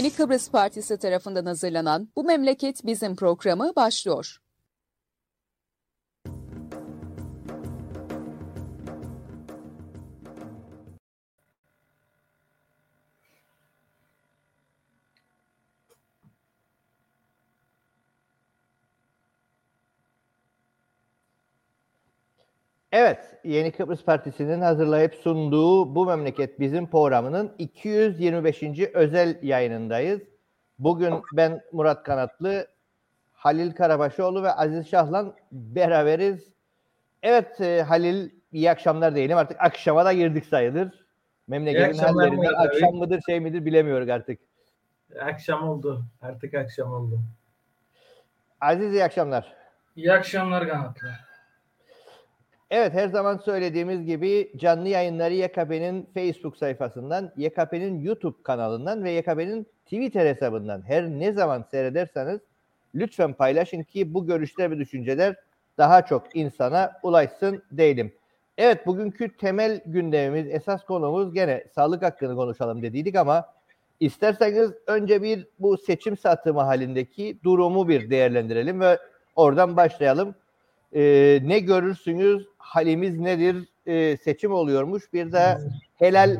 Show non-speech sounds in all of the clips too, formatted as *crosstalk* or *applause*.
Yeni Kıbrıs Partisi tarafından hazırlanan Bu Memleket Bizim programı başlıyor. Evet, Yeni Kıbrıs Partisi'nin hazırlayıp sunduğu Bu Memleket Bizim programının 225. özel yayınındayız. Bugün ben Murat Kanatlı, Halil Karabaşoğlu ve Aziz Şahlan beraberiz. Evet e, Halil, iyi akşamlar diyelim. Artık akşama da girdik sayılır. Memleketin hallerinde akşam mıdır şey midir bilemiyoruz artık. Akşam oldu. Artık akşam oldu. Aziz iyi akşamlar. İyi akşamlar Kanatlı. Evet her zaman söylediğimiz gibi canlı yayınları YKP'nin Facebook sayfasından, YKP'nin YouTube kanalından ve YKP'nin Twitter hesabından her ne zaman seyrederseniz lütfen paylaşın ki bu görüşler ve düşünceler daha çok insana ulaşsın değilim. Evet bugünkü temel gündemimiz, esas konumuz gene sağlık hakkını konuşalım dediydik ama isterseniz önce bir bu seçim satımı halindeki durumu bir değerlendirelim ve oradan başlayalım e, ne görürsünüz halimiz nedir e, seçim oluyormuş. Bir de helal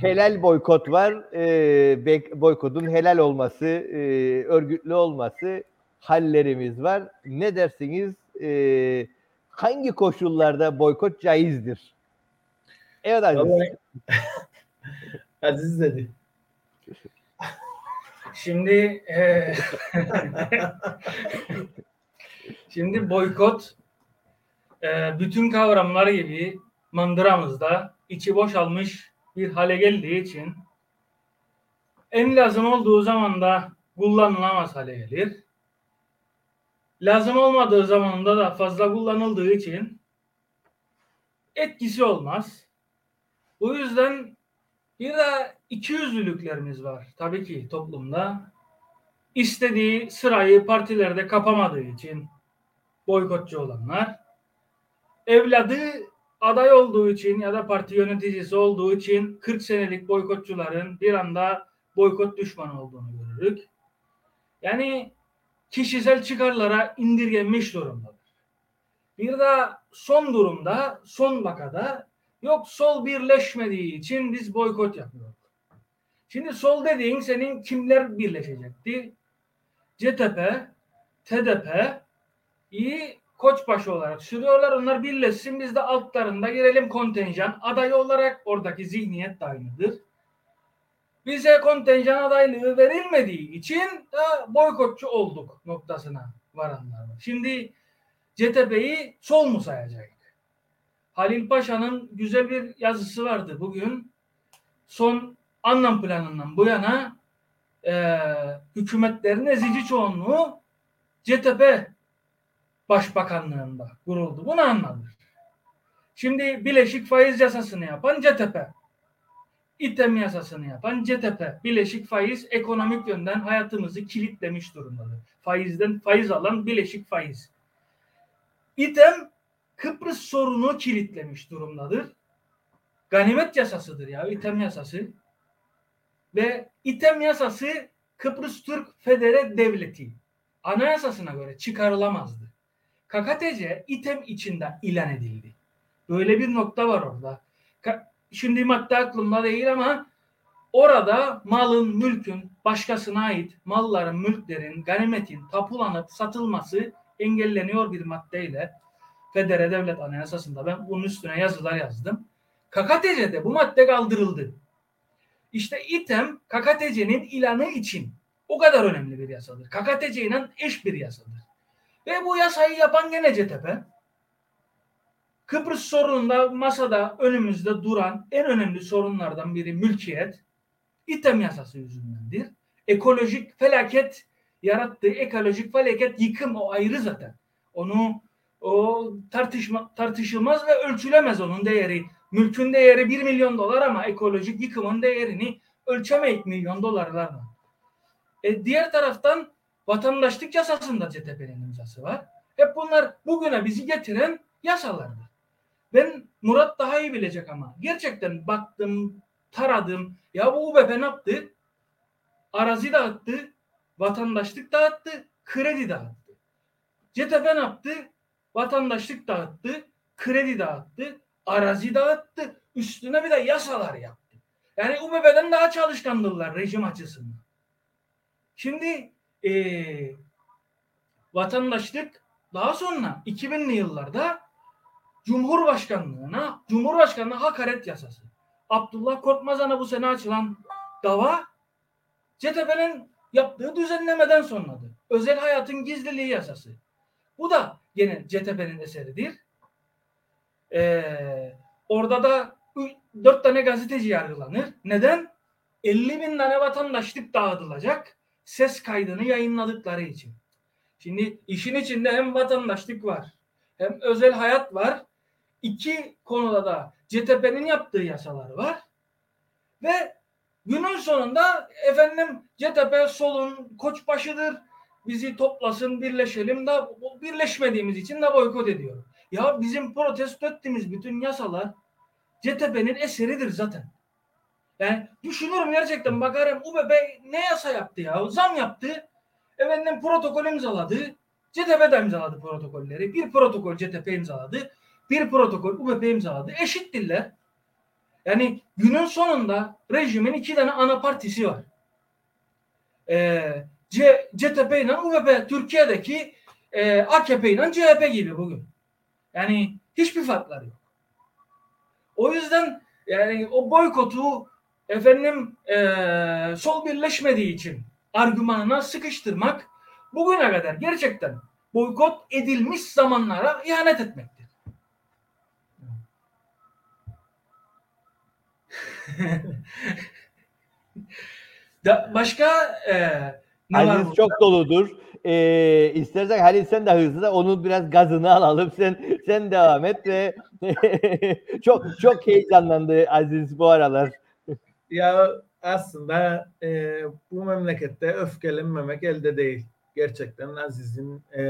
helal boykot var. E, boykotun helal olması e, örgütlü olması hallerimiz var. Ne dersiniz? E, hangi koşullarda boykot caizdir? Evet Aziz. *laughs* Aziz dedi. *laughs* Şimdi e, *laughs* Şimdi boykot e, bütün kavramlar gibi mandıramızda içi boşalmış bir hale geldiği için en lazım olduğu zaman da kullanılamaz hale gelir. Lazım olmadığı zamanda da fazla kullanıldığı için etkisi olmaz. Bu yüzden bir de iki yüzlülüklerimiz var tabii ki toplumda. İstediği sırayı partilerde kapamadığı için boykotçu olanlar. Evladı aday olduğu için ya da parti yöneticisi olduğu için 40 senelik boykotçuların bir anda boykot düşmanı olduğunu görürük. Yani kişisel çıkarlara indirgenmiş durumdadır. Bir de son durumda, son vakada yok sol birleşmediği için biz boykot yapıyoruz. Şimdi sol dediğin senin kimler birleşecekti? CTP, TDP, iyi koçbaşı olarak sürüyorlar. Onlar birleşsin biz de altlarında girelim kontenjan adayı olarak oradaki zihniyet de aynıdır. Bize kontenjan adaylığı verilmediği için boykotçu olduk noktasına varanlar var. Şimdi CTP'yi sol mu sayacak? Halil Paşa'nın güzel bir yazısı vardı bugün. Son anlam planından bu yana e, hükümetlerin ezici çoğunluğu CTP Başbakanlığında kuruldu. Bunu anladık. Şimdi bileşik faiz yasasını yapan CTP. İTEM yasasını yapan CTP. Bileşik faiz ekonomik yönden hayatımızı kilitlemiş durumdadır. Faizden faiz alan bileşik faiz. İTEM Kıbrıs sorunu kilitlemiş durumdadır. Ganimet yasasıdır ya İTEM yasası. Ve İTEM yasası Kıbrıs Türk Federe Devleti anayasasına göre çıkarılamazdı. KKTC item içinde ilan edildi. Böyle bir nokta var orada. Şimdi madde aklımda değil ama orada malın, mülkün, başkasına ait malların, mülklerin, ganimetin tapulanıp satılması engelleniyor bir maddeyle. Federe Devlet Anayasası'nda ben bunun üstüne yazılar yazdım. KKTC'de bu madde kaldırıldı. İşte İTEM KKTC'nin ilanı için o kadar önemli bir yasadır. KKTC eş bir yasadır. Ve bu yasayı yapan gene CTP. Kıbrıs sorununda masada önümüzde duran en önemli sorunlardan biri mülkiyet. İTEM yasası yüzündendir. Ekolojik felaket yarattığı ekolojik felaket yıkım o ayrı zaten. Onu o tartışma, tartışılmaz ve ölçülemez onun değeri. Mülkün değeri 1 milyon dolar ama ekolojik yıkımın değerini ölçemeyik milyon dolarlarla. E, diğer taraftan vatandaşlık yasasında CTP'nin imzası var. Hep bunlar bugüne bizi getiren yasalardır. Ben Murat daha iyi bilecek ama gerçekten baktım, taradım. Ya bu UBP ne yaptı? arazi dağıttı, vatandaşlık dağıttı, kredi dağıttı. CTP ne yaptı? Vatandaşlık dağıttı, kredi dağıttı, arazi dağıttı, üstüne bir de yasalar yaptı. Yani UBB'den daha çalışkandırlar rejim açısından. Şimdi eee vatandaşlık daha sonra 2000'li yıllarda Cumhurbaşkanlığına, Cumhurbaşkanlığı hakaret yasası. Abdullah Korkmazan'a bu sene açılan dava CTP'nin yaptığı düzenlemeden sonradır. Özel hayatın gizliliği yasası. Bu da gene CTP'nin eseridir. Ee, orada da dört tane gazeteci yargılanır. Neden? 50 bin tane vatandaşlık dağıtılacak ses kaydını yayınladıkları için. Şimdi işin içinde hem vatandaşlık var hem özel hayat var. İki konuda da CTP'nin yaptığı yasalar var. Ve günün sonunda efendim CTP solun koçbaşıdır. Bizi toplasın birleşelim da birleşmediğimiz için de boykot ediyor. Ya bizim protesto ettiğimiz bütün yasalar CTP'nin eseridir zaten. Yani düşünüyorum gerçekten bakarım UBB ne yasa yaptı ya? Zam yaptı. Efendim protokol imzaladı. CTP de imzaladı protokolleri. Bir protokol CTP imzaladı. Bir protokol UBP imzaladı. Eşit diller. Yani günün sonunda rejimin iki tane ana partisi var. Ee, C, CTP ile UBP Türkiye'deki e, AKP ile CHP gibi bugün. Yani hiçbir farkları yok. O yüzden yani o boykotu efendim e, sol birleşmediği için argümanına sıkıştırmak bugüne kadar gerçekten boykot edilmiş zamanlara ihanet etmektir. *laughs* başka e, ne var Aziz burada? çok doludur. Ee, istersen Halil sen de hızlı onun biraz gazını alalım. Sen sen devam et ve *laughs* çok çok heyecanlandı Aziz bu aralar. Ya aslında e, bu memlekette öfkelenmemek elde değil. Gerçekten Aziz'in e,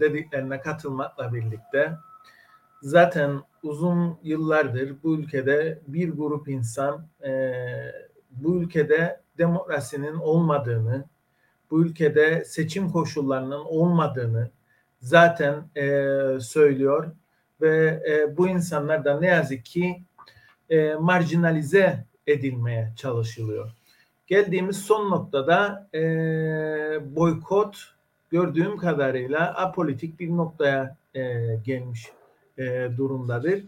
dediklerine katılmakla birlikte zaten uzun yıllardır bu ülkede bir grup insan e, bu ülkede demokrasinin olmadığını, bu ülkede seçim koşullarının olmadığını zaten e, söylüyor ve e, bu insanlar da ne yazık ki e, marjinalize edilmeye çalışılıyor. Geldiğimiz son noktada e, boykot gördüğüm kadarıyla apolitik bir noktaya e, gelmiş e, durumdadır.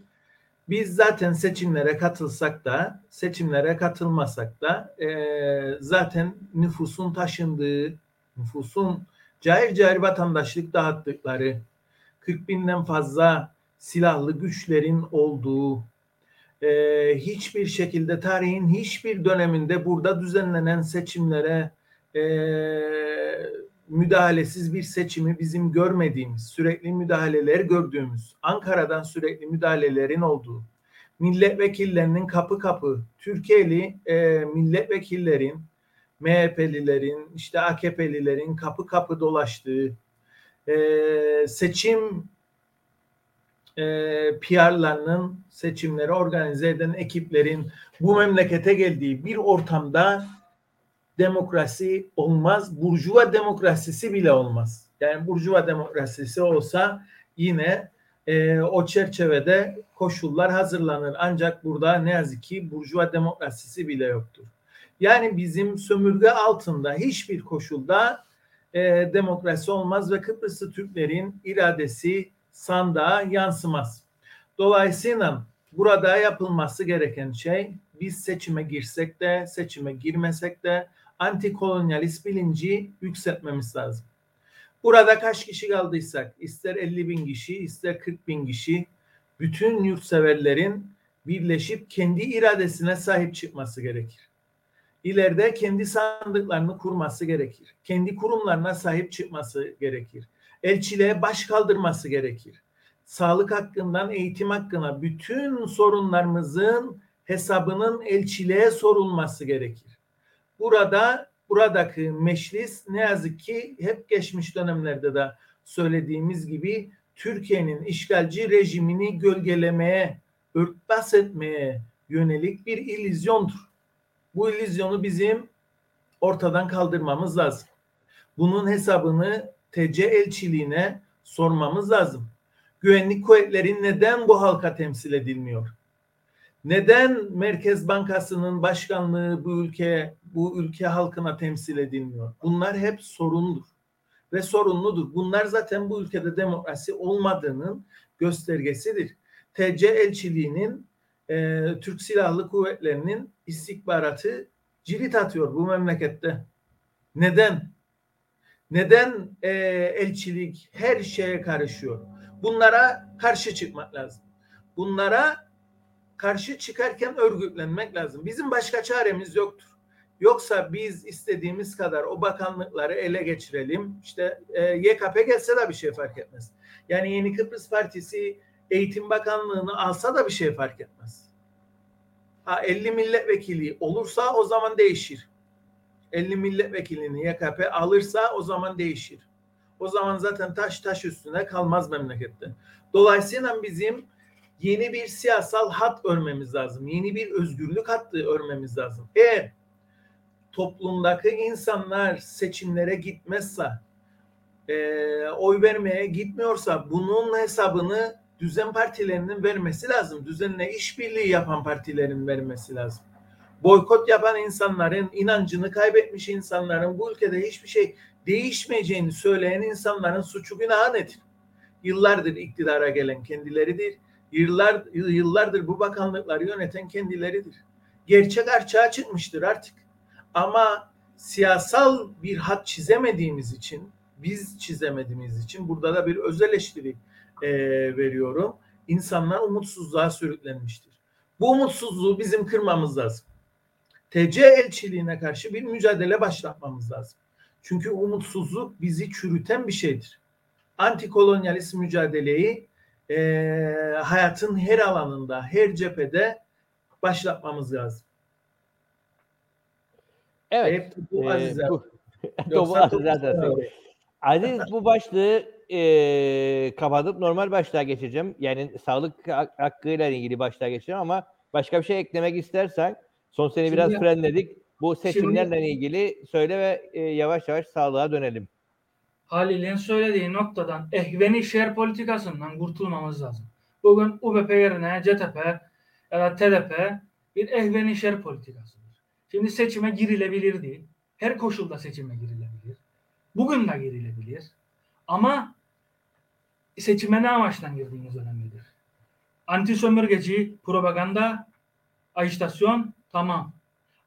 Biz zaten seçimlere katılsak da, seçimlere katılmasak da e, zaten nüfusun taşındığı, nüfusun cahil cahil vatandaşlık dağıttıkları, 40 binden fazla silahlı güçlerin olduğu, e, hiçbir şekilde tarihin hiçbir döneminde burada düzenlenen seçimlere e, müdahalesiz bir seçimi bizim görmediğimiz, sürekli müdahaleler gördüğümüz, Ankara'dan sürekli müdahalelerin olduğu, milletvekillerinin kapı kapı, Türkiye'li e, milletvekillerin, MHP'lilerin, işte AKP'lilerin kapı kapı dolaştığı, e, seçim e, PR'larının seçimleri organize eden ekiplerin bu memlekete geldiği bir ortamda demokrasi olmaz. Burjuva demokrasisi bile olmaz. Yani burjuva demokrasisi olsa yine e, o çerçevede koşullar hazırlanır. Ancak burada ne yazık ki burjuva demokrasisi bile yoktur. Yani bizim sömürge altında hiçbir koşulda e, demokrasi olmaz ve Kıbrıslı Türklerin iradesi sandığa yansımaz. Dolayısıyla burada yapılması gereken şey biz seçime girsek de seçime girmesek de antikolonyalist bilinci yükseltmemiz lazım. Burada kaç kişi kaldıysak ister 50 bin kişi ister 40 bin kişi bütün yurtseverlerin birleşip kendi iradesine sahip çıkması gerekir. İleride kendi sandıklarını kurması gerekir. Kendi kurumlarına sahip çıkması gerekir. Elçiliğe baş kaldırması gerekir. Sağlık hakkından eğitim hakkına bütün sorunlarımızın hesabının elçiliğe sorulması gerekir. Burada buradaki meclis ne yazık ki hep geçmiş dönemlerde de söylediğimiz gibi Türkiye'nin işgalci rejimini gölgelemeye, örtbas etmeye yönelik bir illüzyondur. Bu illüzyonu bizim ortadan kaldırmamız lazım. Bunun hesabını TC elçiliğine sormamız lazım. Güvenlik kuvvetleri neden bu halka temsil edilmiyor? Neden Merkez Bankası'nın başkanlığı bu ülke bu ülke halkına temsil edilmiyor? Bunlar hep sorundur ve sorunludur. Bunlar zaten bu ülkede demokrasi olmadığının göstergesidir. TC elçiliğinin e, Türk Silahlı Kuvvetleri'nin istihbaratı cirit atıyor bu memlekette. Neden? Neden e, elçilik her şeye karışıyor? Bunlara karşı çıkmak lazım. Bunlara karşı çıkarken örgütlenmek lazım. Bizim başka çaremiz yoktur. Yoksa biz istediğimiz kadar o bakanlıkları ele geçirelim. İşte e, YKP gelse de bir şey fark etmez. Yani Yeni Kıbrıs Partisi Eğitim Bakanlığı'nı alsa da bir şey fark etmez. Ha 50 milletvekili olursa o zaman değişir. 50 milletvekilini YKP alırsa o zaman değişir. O zaman zaten taş taş üstüne kalmaz memlekette. Dolayısıyla bizim yeni bir siyasal hat örmemiz lazım. Yeni bir özgürlük hattı örmemiz lazım. Eğer toplumdaki insanlar seçimlere gitmezse, e, oy vermeye gitmiyorsa bunun hesabını düzen partilerinin vermesi lazım. Düzenle işbirliği yapan partilerin vermesi lazım. Boykot yapan insanların, inancını kaybetmiş insanların bu ülkede hiçbir şey değişmeyeceğini söyleyen insanların suçu günahı nedir? Yıllardır iktidara gelen kendileridir. Yıllar, yıllardır bu bakanlıkları yöneten kendileridir. Gerçek açığa çıkmıştır artık. Ama siyasal bir hat çizemediğimiz için, biz çizemediğimiz için burada da bir öz eleştiri e, veriyorum. İnsanlar umutsuzluğa sürüklenmiştir. Bu umutsuzluğu bizim kırmamız lazım. TC elçiliğine karşı bir mücadele başlatmamız lazım. Çünkü umutsuzluk bizi çürüten bir şeydir. Antikolonyalist mücadeleyi e, hayatın her alanında, her cephede başlatmamız lazım. Evet. Hep bu e, Aziz abi. bu, Yoksa *laughs* Aziz. Aziz bu başlığı e, kapatıp normal başlığa geçeceğim. Yani sağlık hak- hakkıyla ilgili başlığa geçeceğim ama başka bir şey eklemek istersen son biraz Şimdi- frenledik. Bu seçimlerle ilgili söyle ve e, yavaş yavaş sağlığa dönelim. Halil'in söylediği noktadan ehveni şer politikasından kurtulmamız lazım. Bugün UBP yerine CTP ya da TDP bir ehveni şer politikasıdır. Şimdi seçime girilebilir değil. Her koşulda seçime girilebilir. Bugün de girilebilir. Ama seçime ne amaçtan girdiğiniz önemlidir. Anti sömürgeci propaganda, ajitasyon tamam.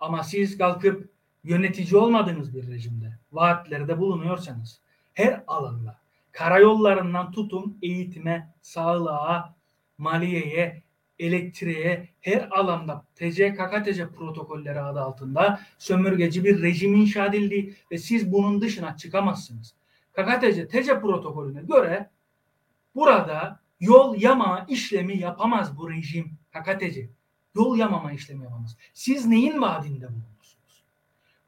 Ama siz kalkıp yönetici olmadığınız bir rejimde vaatlerde bulunuyorsanız her alanda karayollarından tutun eğitime, sağlığa, maliyeye, elektriğe her alanda TC KKTC protokolleri adı altında sömürgeci bir rejim inşa edildi ve siz bunun dışına çıkamazsınız. KKTC TC protokolüne göre burada yol yama işlemi yapamaz bu rejim KKTC. Yol yamama işlemi yapamaz. Siz neyin vaadinde bulunursunuz?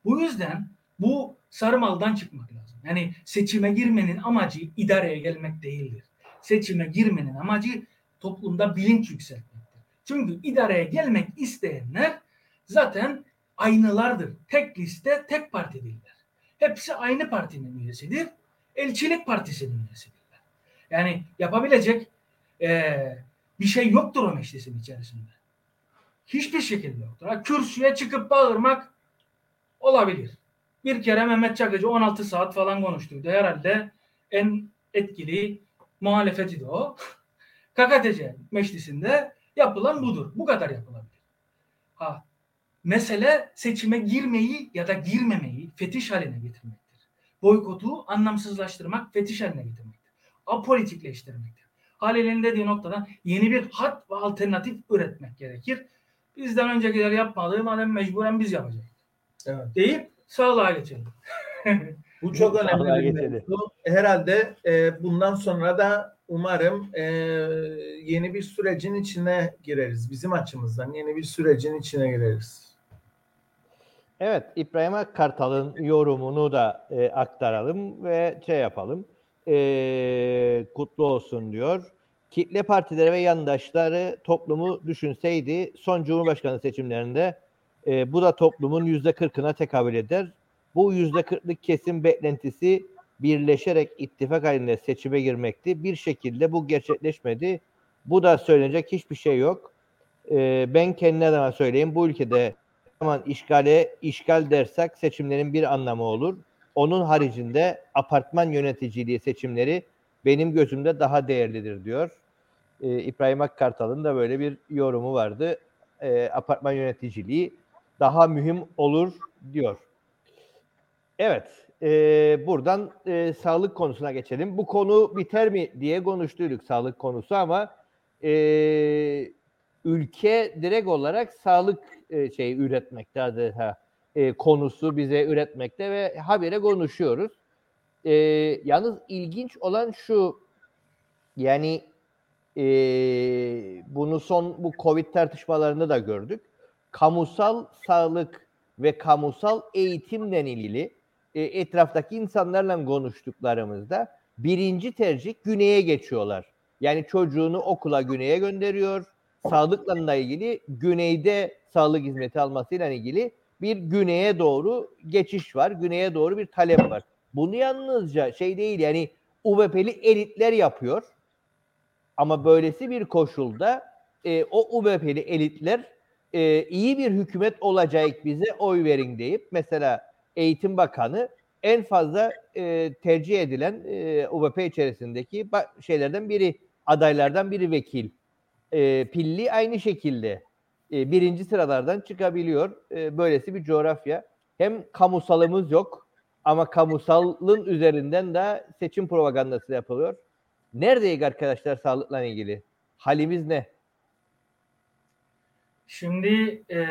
Bu yüzden bu sarmaldan çıkmak lazım. Yani seçime girmenin amacı idareye gelmek değildir. Seçime girmenin amacı toplumda bilinç yükseltmektir. Çünkü idareye gelmek isteyenler zaten aynılardır. Tek liste, tek partidirler. Hepsi aynı partinin üyesidir. Elçilik partisinin üyesidirler. Yani yapabilecek eee, bir şey yoktur o meclisin içerisinde. Hiçbir şekilde yoktur. Ha, kürsüye çıkıp bağırmak olabilir. Bir kere Mehmet Çakıcı 16 saat falan konuştuydu. Herhalde en etkili muhalefeti de o. *laughs* KKTC meclisinde yapılan budur. Bu kadar yapılabilir. Ha, mesele seçime girmeyi ya da girmemeyi fetiş haline getirmektir. Boykotu anlamsızlaştırmak, fetiş haline getirmektir. Apolitikleştirmektir. Halil'in dediği noktada yeni bir hat ve alternatif üretmek gerekir. Bizden öncekiler yapmadığı madem mecburen biz yapacağız. Evet. Deyip sağlığa geçelim. Bu çok önemli bir mevzu. Herhalde e, bundan sonra da umarım e, yeni bir sürecin içine gireriz. Bizim açımızdan yeni bir sürecin içine gireriz. Evet, İbrahim Kartal'ın yorumunu da e, aktaralım ve şey yapalım. E, kutlu olsun diyor. Kitle partileri ve yandaşları toplumu düşünseydi son Cumhurbaşkanı seçimlerinde e, bu da toplumun yüzde kırkına tekabül eder. Bu yüzde kırklık kesim beklentisi birleşerek ittifak halinde seçime girmekti. Bir şekilde bu gerçekleşmedi. Bu da söylenecek hiçbir şey yok. Ee, ben kendi adıma söyleyeyim. Bu ülkede zaman işgale işgal dersek seçimlerin bir anlamı olur. Onun haricinde apartman yöneticiliği seçimleri benim gözümde daha değerlidir diyor. Ee, İbrahim Akkartal'ın da böyle bir yorumu vardı. Ee, apartman yöneticiliği daha mühim olur diyor. Evet, e, buradan e, sağlık konusuna geçelim. Bu konu biter mi diye konuştuyduk sağlık konusu ama e, ülke direkt olarak sağlık e, şey üretmekte adeta e, konusu bize üretmekte ve habire konuşuyoruz. E, yalnız ilginç olan şu yani e, bunu son bu Covid tartışmalarında da gördük. Kamusal sağlık ve kamusal eğitimle ilgili e, etraftaki insanlarla konuştuklarımızda birinci tercih güneye geçiyorlar. Yani çocuğunu okula güneye gönderiyor. Sağlıkla ilgili güneyde sağlık hizmeti almasıyla ilgili bir güneye doğru geçiş var. Güneye doğru bir talep var. Bunu yalnızca şey değil yani UVP'li elitler yapıyor. Ama böylesi bir koşulda e, o UVP'li elitler e, iyi bir hükümet olacak bize oy verin deyip mesela Eğitim Bakanı en fazla e, tercih edilen e, UVP içerisindeki şeylerden biri, adaylardan biri vekil. E, Pilli aynı şekilde e, birinci sıralardan çıkabiliyor. E, böylesi bir coğrafya. Hem kamusalımız yok ama kamusalın üzerinden de seçim propagandası yapılıyor. Neredeyiz arkadaşlar sağlıkla ilgili? Halimiz ne? Şimdi e,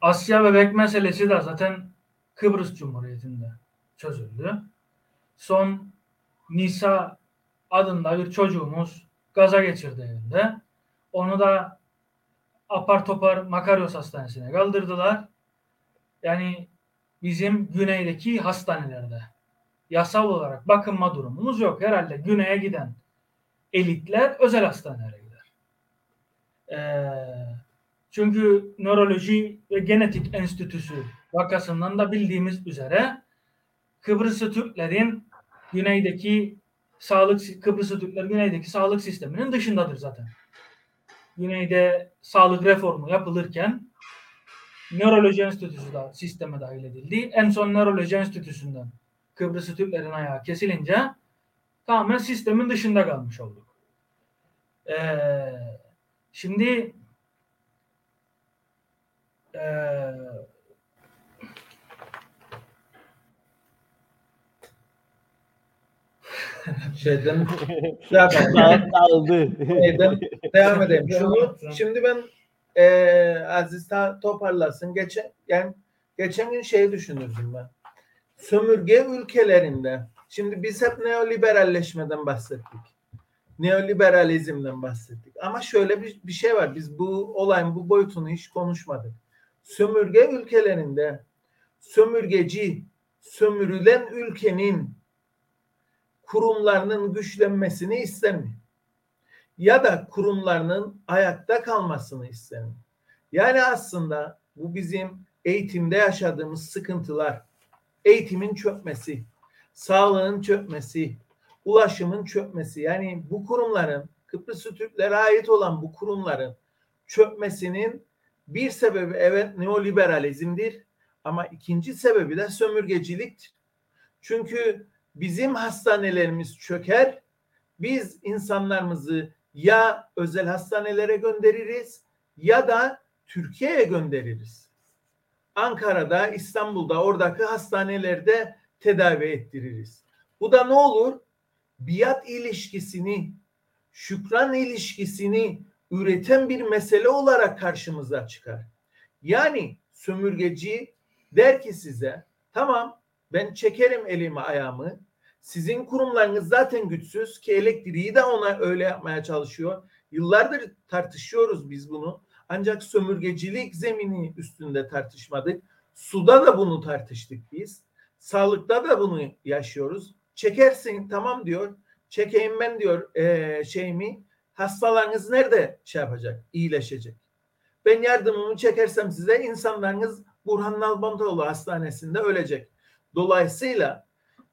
Asya bebek meselesi de zaten Kıbrıs Cumhuriyeti'nde çözüldü. Son Nisa adında bir çocuğumuz gaza geçirdi evinde. Onu da apar topar Makaryos Hastanesi'ne kaldırdılar. Yani bizim güneydeki hastanelerde yasal olarak bakınma durumumuz yok. Herhalde güneye giden elitler özel hastanelere gider. Ee, çünkü Nöroloji ve Genetik Enstitüsü vakasından da bildiğimiz üzere Kıbrıslı Türklerin güneydeki sağlık Kıbrıslı Türkler güneydeki sağlık sisteminin dışındadır zaten. Güneyde sağlık reformu yapılırken Nöroloji Enstitüsü de sisteme dahil edildi. En son Nöroloji Enstitüsü'nden Kıbrıslı Türklerin ayağı kesilince tamamen sistemin dışında kalmış olduk. Ee, şimdi ee, *laughs* şeyden *laughs* dağıldı. şeyden devam edeyim. Şunu, şimdi ben e, Aziz ta, toparlasın. Geçen yani geçen gün şeyi düşünürdüm ben. Sömürge ülkelerinde şimdi biz hep neoliberalleşmeden bahsettik. Neoliberalizmden bahsettik. Ama şöyle bir, bir şey var. Biz bu olayın bu boyutunu hiç konuşmadık. Sömürge ülkelerinde sömürgeci, sömürülen ülkenin kurumlarının güçlenmesini ister mi? Ya da kurumlarının ayakta kalmasını ister mi? Yani aslında bu bizim eğitimde yaşadığımız sıkıntılar, eğitimin çökmesi, sağlığın çökmesi, ulaşımın çökmesi. Yani bu kurumların Kıbrıs Türklere ait olan bu kurumların çökmesinin bir sebebi evet neoliberalizmdir ama ikinci sebebi de sömürgeciliktir. Çünkü bizim hastanelerimiz çöker. Biz insanlarımızı ya özel hastanelere göndeririz ya da Türkiye'ye göndeririz. Ankara'da, İstanbul'da, oradaki hastanelerde tedavi ettiririz. Bu da ne olur? Biat ilişkisini, şükran ilişkisini üreten bir mesele olarak karşımıza çıkar. Yani sömürgeci der ki size tamam ben çekerim elimi ayağımı. Sizin kurumlarınız zaten güçsüz ki elektriği de ona öyle yapmaya çalışıyor. Yıllardır tartışıyoruz biz bunu. Ancak sömürgecilik zemini üstünde tartışmadık. Suda da bunu tartıştık biz. Sağlıkta da bunu yaşıyoruz. Çekersin tamam diyor. Çekeyim ben diyor e, şeyimi. Hastalarınız nerede şey yapacak? İyileşecek. Ben yardımımı çekersem size insanlarınız Burhan Nalbantoğlu Hastanesi'nde ölecek. Dolayısıyla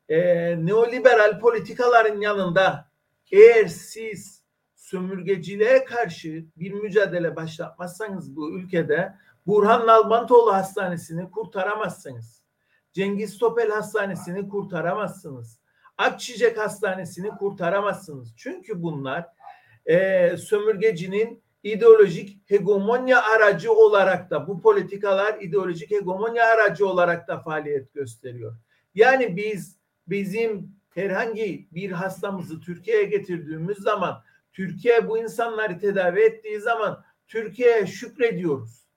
e, neoliberal politikaların yanında eğer siz sömürgeciliğe karşı bir mücadele başlatmazsanız bu ülkede Burhan Nalbantoğlu Hastanesi'ni kurtaramazsınız. Cengiz Topel Hastanesi'ni kurtaramazsınız. Akçiçek Hastanesi'ni kurtaramazsınız. Çünkü bunlar e, sömürgecinin ideolojik hegemonya aracı olarak da bu politikalar ideolojik hegemonya aracı olarak da faaliyet gösteriyor. Yani biz bizim herhangi bir hastamızı Türkiye'ye getirdiğimiz zaman Türkiye bu insanları tedavi ettiği zaman Türkiye'ye şükrediyoruz.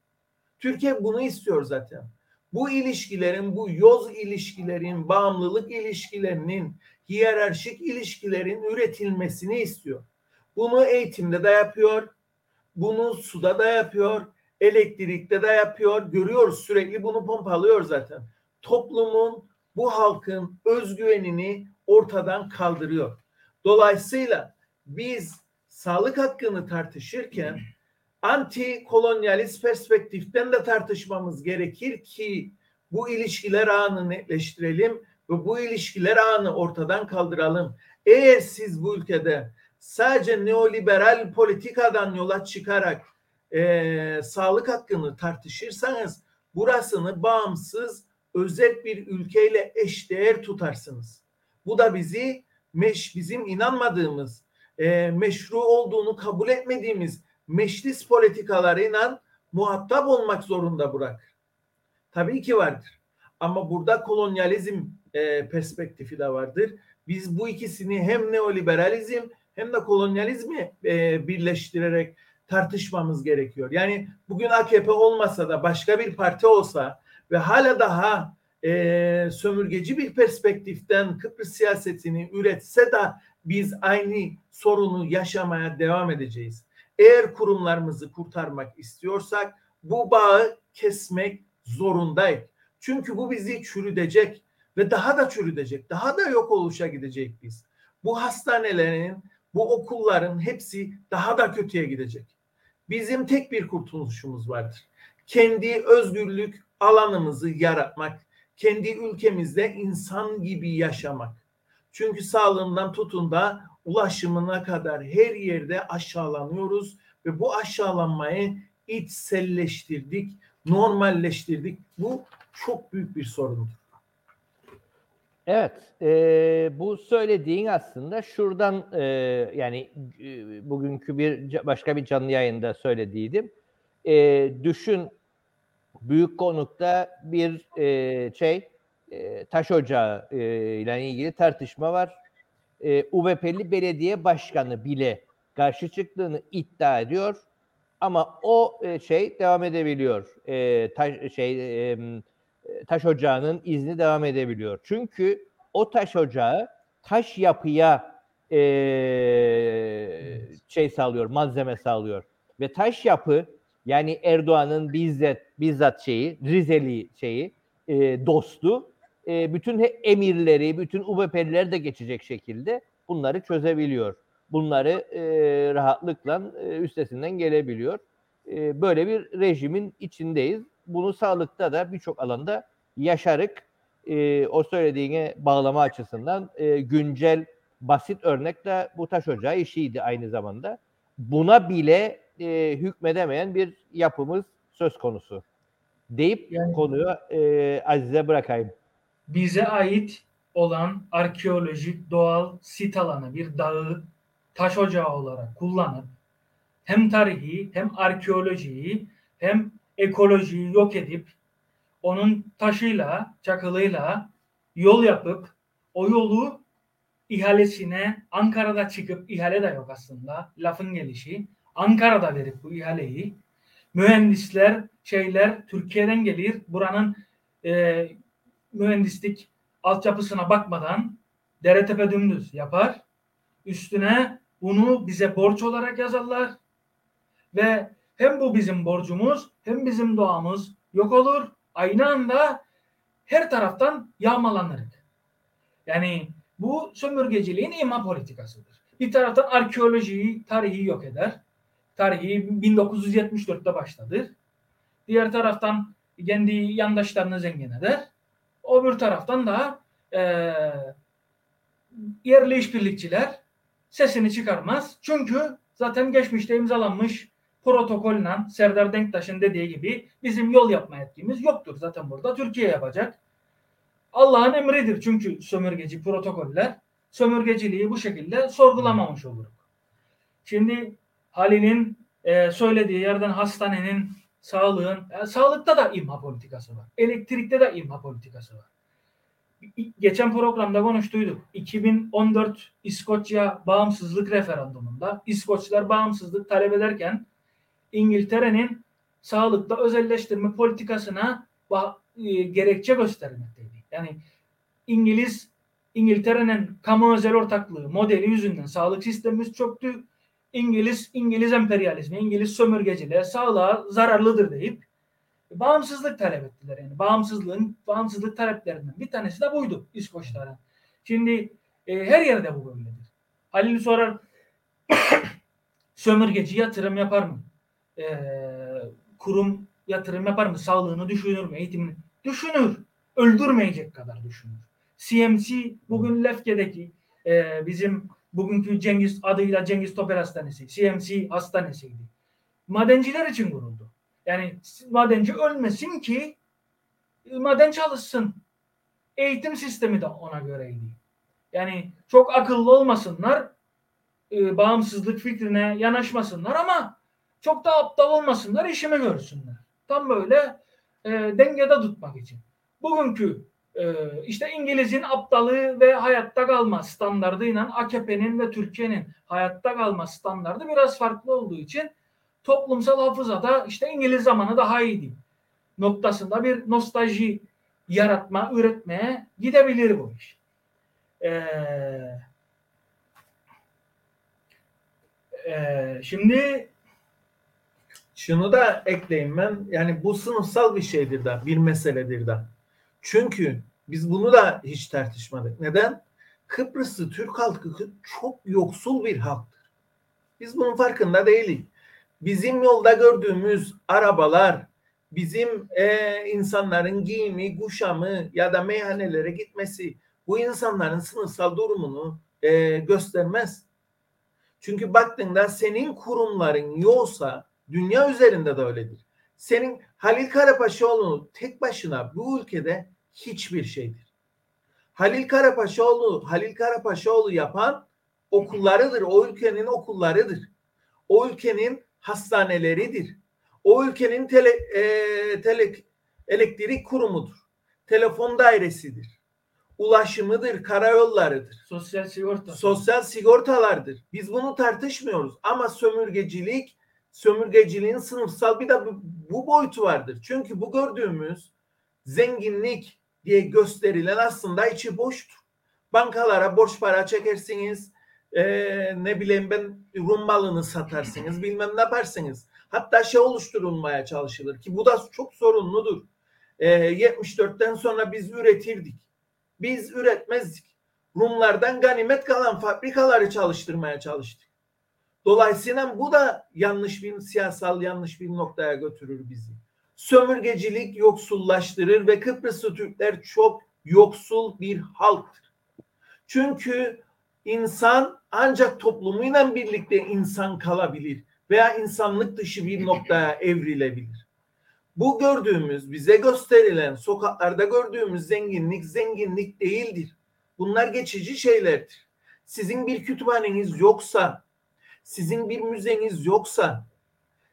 Türkiye bunu istiyor zaten. Bu ilişkilerin, bu yoz ilişkilerin, bağımlılık ilişkilerinin, hiyerarşik ilişkilerin üretilmesini istiyor. Bunu eğitimde de yapıyor, bunu suda da yapıyor, elektrikte de yapıyor. Görüyoruz sürekli bunu pompalıyor zaten. Toplumun, bu halkın özgüvenini ortadan kaldırıyor. Dolayısıyla biz sağlık hakkını tartışırken anti kolonyalist perspektiften de tartışmamız gerekir ki bu ilişkiler ağını netleştirelim ve bu ilişkiler ağını ortadan kaldıralım. Eğer siz bu ülkede sadece neoliberal politikadan yola çıkarak e, sağlık hakkını tartışırsanız burasını bağımsız özel bir ülkeyle eşdeğer tutarsınız. Bu da bizi meş, bizim inanmadığımız, e, meşru olduğunu kabul etmediğimiz meclis politikalarıyla muhatap olmak zorunda bırakır. Tabii ki vardır. Ama burada kolonyalizm e, perspektifi de vardır. Biz bu ikisini hem neoliberalizm hem de kolonyalizmi e, birleştirerek tartışmamız gerekiyor. Yani bugün AKP olmasa da başka bir parti olsa ve hala daha e, sömürgeci bir perspektiften Kıbrıs siyasetini üretse de biz aynı sorunu yaşamaya devam edeceğiz. Eğer kurumlarımızı kurtarmak istiyorsak bu bağı kesmek zorundayız. Çünkü bu bizi çürütecek ve daha da çürütecek, daha da yok oluşa gidecek biz. Bu hastanelerin, bu okulların hepsi daha da kötüye gidecek. Bizim tek bir kurtuluşumuz vardır. Kendi özgürlük alanımızı yaratmak, kendi ülkemizde insan gibi yaşamak. Çünkü sağlığından tutun da ulaşımına kadar her yerde aşağılanıyoruz ve bu aşağılanmayı içselleştirdik, normalleştirdik. Bu çok büyük bir sorundur. Evet, e, bu söylediğin aslında şuradan e, yani e, bugünkü bir başka bir canlı yayında söylediydim. E, düşün büyük konukta bir e, şey e, taş ocağı e, ile ilgili tartışma var. E, UBP'li belediye başkanı bile karşı çıktığını iddia ediyor. Ama o e, şey devam edebiliyor. E, taş şey e, taş ocağının izni devam edebiliyor. Çünkü o taş ocağı taş yapıya e, şey sağlıyor, malzeme sağlıyor. Ve taş yapı yani Erdoğan'ın bizzat bizzat şeyi, Rizeli şeyi, e, dostu e, bütün emirleri, bütün UBP'liler de geçecek şekilde bunları çözebiliyor. Bunları e, rahatlıkla e, üstesinden gelebiliyor. E, böyle bir rejimin içindeyiz. Bunu sağlıkta da birçok alanda yaşarık. E, o söylediğine bağlama açısından e, güncel basit örnek de bu taş ocağı işiydi aynı zamanda. Buna bile e, hükmedemeyen bir yapımız söz konusu. Deyip yani, konuyu e, Aziz'e bırakayım. Bize ait olan arkeolojik doğal sit alanı bir dağı taş ocağı olarak kullanıp hem tarihi hem arkeolojiyi hem ekolojiyi yok edip onun taşıyla, çakılıyla yol yapıp o yolu ihalesine Ankara'da çıkıp ihale de yok aslında lafın gelişi Ankara'da verip bu ihaleyi mühendisler şeyler Türkiye'den gelir buranın e, mühendislik altyapısına bakmadan dere tepe dümdüz yapar üstüne bunu bize borç olarak yazarlar ve hem bu bizim borcumuz hem bizim doğamız yok olur aynı anda her taraftan yağmalanır. Yani bu sömürgeciliğin ima politikasıdır. Bir taraftan arkeolojiyi, tarihi yok eder tarihi 1974'te başladı. Diğer taraftan kendi yandaşlarını zengin eder. Öbür taraftan da e, yerli işbirlikçiler sesini çıkarmaz. Çünkü zaten geçmişte imzalanmış protokolle Serdar Denktaş'ın dediği gibi bizim yol yapma yetkimiz yoktur. Zaten burada Türkiye yapacak. Allah'ın emridir çünkü sömürgeci protokoller. Sömürgeciliği bu şekilde sorgulamamış oluruz. Şimdi Halil'in e, söylediği yerden hastanenin, sağlığın, e, sağlıkta da imha politikası var. Elektrikte de imha politikası var. Geçen programda konuştuyduk. 2014 İskoçya bağımsızlık referandumunda İskoçlar bağımsızlık talep ederken İngiltere'nin sağlıkta özelleştirme politikasına e, gerekçe göstermekteydi. Yani İngiliz İngiltere'nin kamu özel ortaklığı modeli yüzünden sağlık sistemimiz çöktü. İngiliz İngiliz emperyalizmi, İngiliz sömürgeciliğe, sağlığa zararlıdır deyip bağımsızlık talep ettiler. Yani bağımsızlığın bağımsızlık taleplerinden bir tanesi de buydu İskoçların. Şimdi e, her yerde bu böyledir. Halil sorar *coughs* sömürgeci yatırım yapar mı? E, kurum yatırım yapar mı? Sağlığını düşünür mü? Eğitimini düşünür. Öldürmeyecek kadar düşünür. CMC bugün Lefke'deki e, bizim bugünkü Cengiz adıyla Cengiz Topel Hastanesi, CMC hastanesiydi. Madenciler için kuruldu. Yani madenci ölmesin ki maden çalışsın. Eğitim sistemi de ona göreydi. Yani çok akıllı olmasınlar, e, bağımsızlık fikrine yanaşmasınlar ama çok da aptal olmasınlar, işimi görsünler. Tam böyle e, dengede tutmak için. Bugünkü e, işte İngiliz'in aptalı ve hayatta kalma standardıyla AKP'nin ve Türkiye'nin hayatta kalma standardı biraz farklı olduğu için toplumsal hafızada işte İngiliz zamanı daha iyiydi noktasında bir nostalji yaratma, üretmeye gidebilir bu iş. Ee, e, şimdi şunu da ekleyeyim ben. Yani bu sınıfsal bir şeydir de, bir meseledir de. Çünkü biz bunu da hiç tartışmadık. Neden? Kıbrıs'ı Türk halkı çok yoksul bir halktır. Biz bunun farkında değiliz. Bizim yolda gördüğümüz arabalar, bizim e, insanların giyimi, kuşamı ya da meyhanelere gitmesi bu insanların sınıfsal durumunu e, göstermez. Çünkü baktığında senin kurumların yoksa dünya üzerinde de öyledir. Senin Halil Karapaşaoğlu tek başına bu ülkede hiçbir şeydir. Halil Karapaşaoğlu, Halil Karapaşaoğlu yapan okullarıdır. O ülkenin okullarıdır. O ülkenin hastaneleridir. O ülkenin tele, e, tele, elektrik kurumudur. Telefon dairesidir. Ulaşımıdır, karayollarıdır. Sosyal sigorta. Sosyal sigortalardır. Biz bunu tartışmıyoruz ama sömürgecilik sömürgeciliğin sınıfsal bir de bu, bu boyutu vardır. Çünkü bu gördüğümüz zenginlik diye gösterilen aslında içi boştur. Bankalara borç para çekersiniz, e, ne bileyim ben Rum malını satarsınız, *laughs* bilmem ne yaparsınız. Hatta şey oluşturulmaya çalışılır ki bu da çok sorunludur. E, 74'ten sonra biz üretirdik. Biz üretmezdik. Rumlardan ganimet kalan fabrikaları çalıştırmaya çalıştık. Dolayısıyla bu da yanlış bir siyasal yanlış bir noktaya götürür bizi. Sömürgecilik yoksullaştırır ve Kıbrıslı Türkler çok yoksul bir halktır. Çünkü insan ancak toplumuyla birlikte insan kalabilir veya insanlık dışı bir noktaya evrilebilir. Bu gördüğümüz, bize gösterilen, sokaklarda gördüğümüz zenginlik zenginlik değildir. Bunlar geçici şeylerdir. Sizin bir kütüphaneniz yoksa, sizin bir müzeniz yoksa,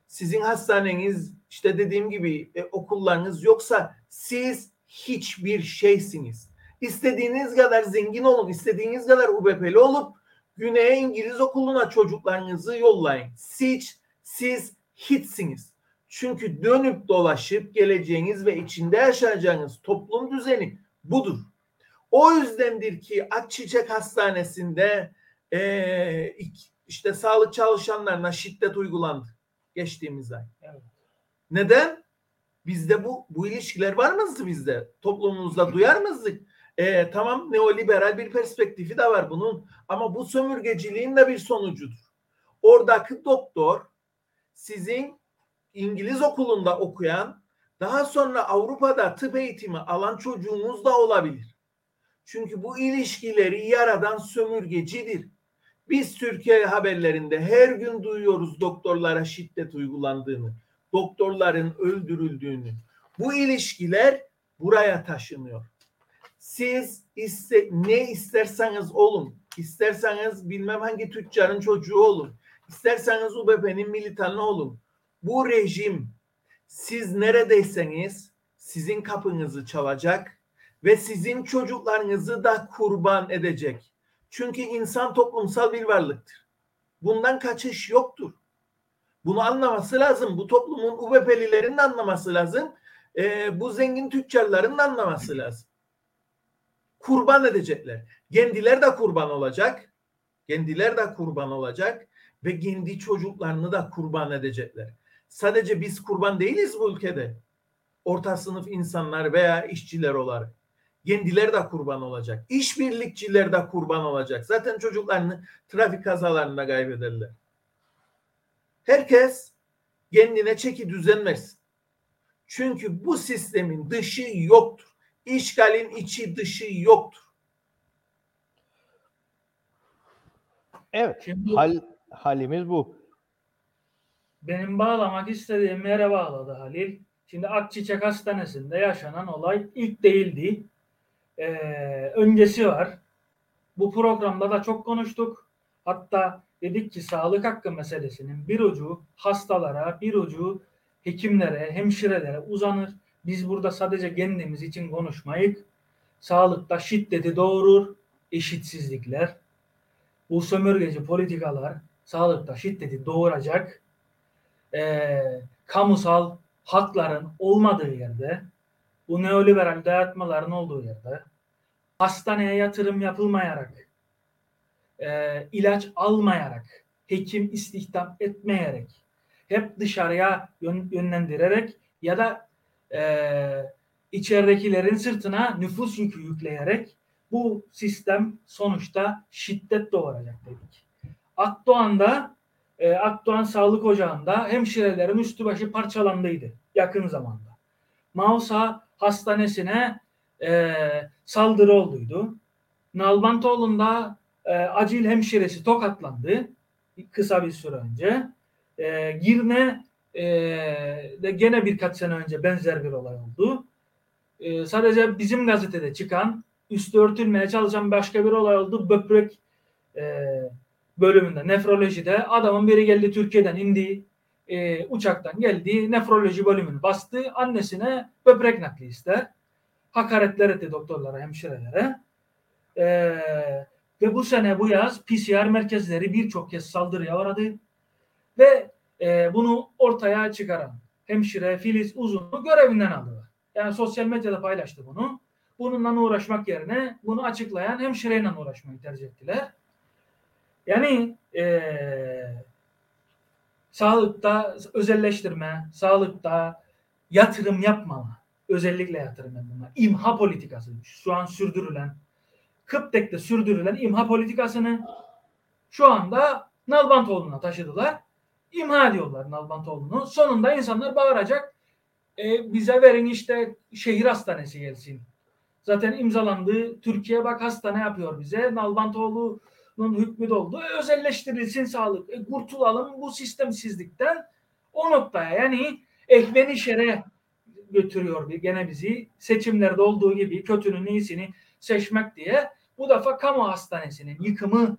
sizin hastaneniz işte dediğim gibi e, okullarınız yoksa siz hiçbir şeysiniz. İstediğiniz kadar zengin olun, istediğiniz kadar UBP'li olup Güney'e İngiliz okuluna çocuklarınızı yollayın. Siz, siz hiçsiniz. Çünkü dönüp dolaşıp geleceğiniz ve içinde yaşayacağınız toplum düzeni budur. O yüzdendir ki Akçiçek Hastanesi'nde e, işte sağlık çalışanlarına şiddet uygulandı geçtiğimiz ay. Evet. Neden? Bizde bu bu ilişkiler var mıydı bizde? Toplumumuzda duyar mıydık? E, tamam neoliberal bir perspektifi de var bunun ama bu sömürgeciliğin de bir sonucudur. Oradaki doktor sizin İngiliz okulunda okuyan daha sonra Avrupa'da tıp eğitimi alan çocuğunuz da olabilir. Çünkü bu ilişkileri yaradan sömürgecidir. Biz Türkiye haberlerinde her gün duyuyoruz doktorlara şiddet uygulandığını, doktorların öldürüldüğünü. Bu ilişkiler buraya taşınıyor. Siz iste, ne isterseniz olun, isterseniz bilmem hangi tüccarın çocuğu olun, isterseniz UBP'nin militanı olun. Bu rejim siz neredeyseniz sizin kapınızı çalacak ve sizin çocuklarınızı da kurban edecek. Çünkü insan toplumsal bir varlıktır. Bundan kaçış yoktur. Bunu anlaması lazım. Bu toplumun UBP'lilerin anlaması lazım. Ee, bu zengin tüccarların da anlaması lazım. Kurban edecekler. Kendiler de kurban olacak. Kendiler de kurban olacak ve kendi çocuklarını da kurban edecekler. Sadece biz kurban değiliz bu ülkede. Orta sınıf insanlar veya işçiler olarak. Kendileri de kurban olacak. İşbirlikçiler de kurban olacak. Zaten çocuklarını trafik kazalarında kaybederler. Herkes kendine çeki düzen versin. Çünkü bu sistemin dışı yoktur. İşgalin içi dışı yoktur. Evet. Şimdi Hal, halimiz bu. benim bağlamak istediğim yere bağladı Halil. Şimdi Akçiçek Hastanesi'nde yaşanan olay ilk değildi. Ee, öncesi var. Bu programda da çok konuştuk. Hatta dedik ki sağlık hakkı meselesinin bir ucu hastalara, bir ucu hekimlere, hemşirelere uzanır. Biz burada sadece kendimiz için konuşmayık. Sağlıkta şiddeti doğurur, eşitsizlikler. Bu sömürgeci politikalar sağlıkta şiddeti doğuracak. Ee, kamusal hakların olmadığı yerde, bu neoliberal dayatmaların olduğu yerde, hastaneye yatırım yapılmayarak, e, ilaç almayarak, hekim istihdam etmeyerek, hep dışarıya yön- yönlendirerek ya da e, içeridekilerin sırtına nüfus yükü yükleyerek bu sistem sonuçta şiddet doğuracak dedik. Akdoğan'da e, Akdoğan Sağlık Ocağı'nda hemşirelerin üstü başı parçalandıydı yakın zamanda. Mausa Hastanesi'ne e, saldırı olduydu. Nalbantoğlu'nda e, acil hemşiresi tokatlandı kısa bir süre önce. E, Girne e, de gene birkaç sene önce benzer bir olay oldu. E, sadece bizim gazetede çıkan üstü örtülmeye çalışan başka bir olay oldu. Böbrek e, bölümünde nefrolojide adamın biri geldi Türkiye'den indi e, uçaktan geldi nefroloji bölümünü bastı annesine böbrek nakli ister hakaretler etti doktorlara hemşirelere E, ve bu sene bu yaz PCR merkezleri birçok kez saldırıya uğradı ve e, bunu ortaya çıkaran hemşire Filiz Uzun'u görevinden aldılar. Yani sosyal medyada paylaştı bunu. Bununla uğraşmak yerine bunu açıklayan hemşireyle uğraşmayı tercih ettiler. Yani eee sağlıkta özelleştirme, sağlıkta yatırım yapmama, özellikle yatırım yapmama, imha politikası şu an sürdürülen, Kıptek'te sürdürülen imha politikasını şu anda Nalbantoğlu'na taşıdılar. İmha ediyorlar Nalbantoğlu'nu. Sonunda insanlar bağıracak. E, bize verin işte şehir hastanesi gelsin. Zaten imzalandı. Türkiye bak hastane yapıyor bize. Nalbantoğlu'nun hükmü doldu. E, özelleştirilsin sağlık. E, kurtulalım bu sistemsizlikten. O noktaya yani ehvenişere götürüyor bir gene bizi. Seçimlerde olduğu gibi kötünün iyisini seçmek diye bu defa kamu hastanesinin yıkımı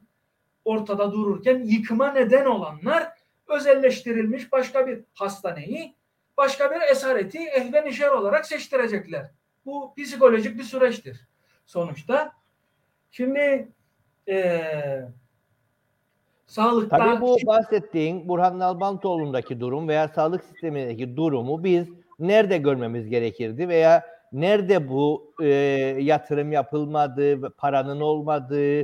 ortada dururken yıkıma neden olanlar özelleştirilmiş başka bir hastaneyi başka bir esareti ehvenişer olarak seçtirecekler. Bu psikolojik bir süreçtir sonuçta. Şimdi eee sağlıkta Tabii bu bahsettiğin Burhan Nalbantoğlu'ndaki durum veya sağlık sistemindeki durumu biz nerede görmemiz gerekirdi veya nerede bu e, yatırım yapılmadığı, paranın olmadığı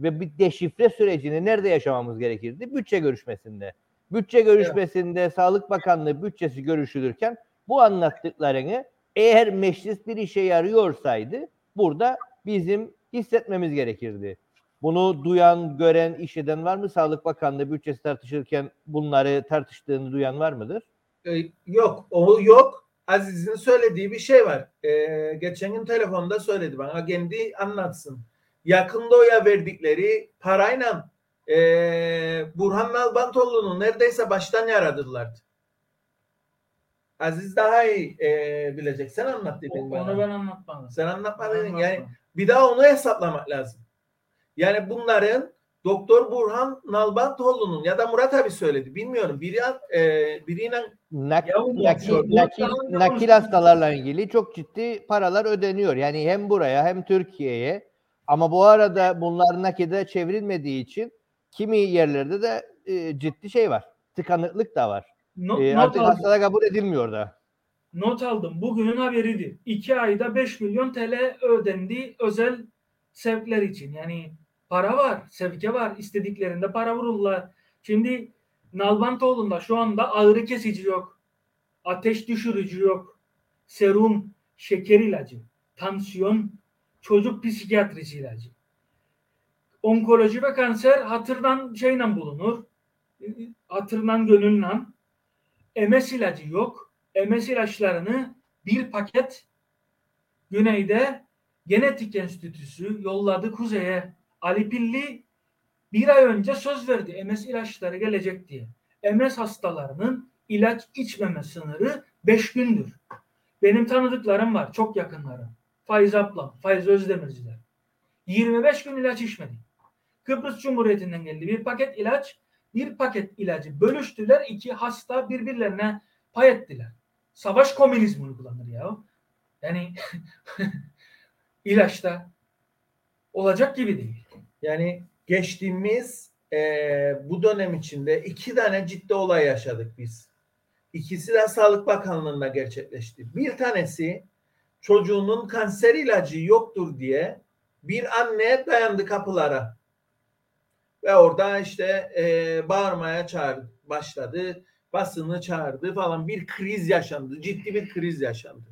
ve bir deşifre sürecini nerede yaşamamız gerekirdi? Bütçe görüşmesinde. Bütçe görüşmesinde Sağlık Bakanlığı bütçesi görüşülürken bu anlattıklarını eğer meclis bir işe yarıyorsaydı burada bizim hissetmemiz gerekirdi. Bunu duyan, gören, işeden var mı? Sağlık Bakanlığı bütçesi tartışırken bunları tartıştığını duyan var mıdır? E, yok, o yok. Aziz'in söylediği bir şey var. E, geçen gün telefonda söyledi bana. Kendi anlatsın. Yakın Doğu'ya verdikleri parayla e, Burhan Nalbantoğlu'nu neredeyse baştan yaradılardı. Aziz daha iyi e, bilecek. Sen anlat dedin O- bana. Onu ben anlatmadım. Sen anlatma Ben dedin. Yani bir daha onu hesaplamak lazım. Yani bunların Doktor Burhan Nalbantoğlu'nun ya da Murat abi söyledi. Bilmiyorum. Biri e, biriyle Nak- nakil, nakil, nakil hastalarla ilgili çok ciddi paralar ödeniyor. Yani hem buraya hem Türkiye'ye. Ama bu arada bunlar nakide çevrilmediği için kimi yerlerde de e, ciddi şey var. Tıkanıklık da var. E, not, artık aldım, hastalar kabul edilmiyor da. not aldım. Bugünün haberidir. 2 ayda 5 milyon TL ödendi özel sevkler için. Yani para var, sevke var. İstediklerinde para vururlar. Şimdi Nalbantoğlu'nda şu anda ağrı kesici yok. Ateş düşürücü yok. Serum, şeker ilacı, tansiyon, çocuk psikiyatrisi ilacı. Onkoloji ve kanser hatırdan şeyle bulunur. Hatırdan gönülle. MS ilacı yok. MS ilaçlarını bir paket güneyde genetik enstitüsü yolladı kuzeye. Ali Pilli bir ay önce söz verdi MS ilaçları gelecek diye. MS hastalarının ilaç içmeme sınırı 5 gündür. Benim tanıdıklarım var, çok yakınlarım. Faiz ablam, Faiz Özdemirciler. 25 gün ilaç içmedi. Kıbrıs Cumhuriyeti'nden geldi bir paket ilaç, bir paket ilacı bölüştüler. iki hasta birbirlerine pay ettiler. Savaş komünizmi uygulanır ya. Yani *laughs* ilaçta olacak gibi değil. Yani geçtiğimiz e, bu dönem içinde iki tane ciddi olay yaşadık biz. İkisi de Sağlık Bakanlığı'nda gerçekleşti. Bir tanesi çocuğunun kanser ilacı yoktur diye bir anne dayandı kapılara. Ve orada işte e, bağırmaya çağırdı, başladı. Basını çağırdı falan. Bir kriz yaşandı. Ciddi bir kriz yaşandı.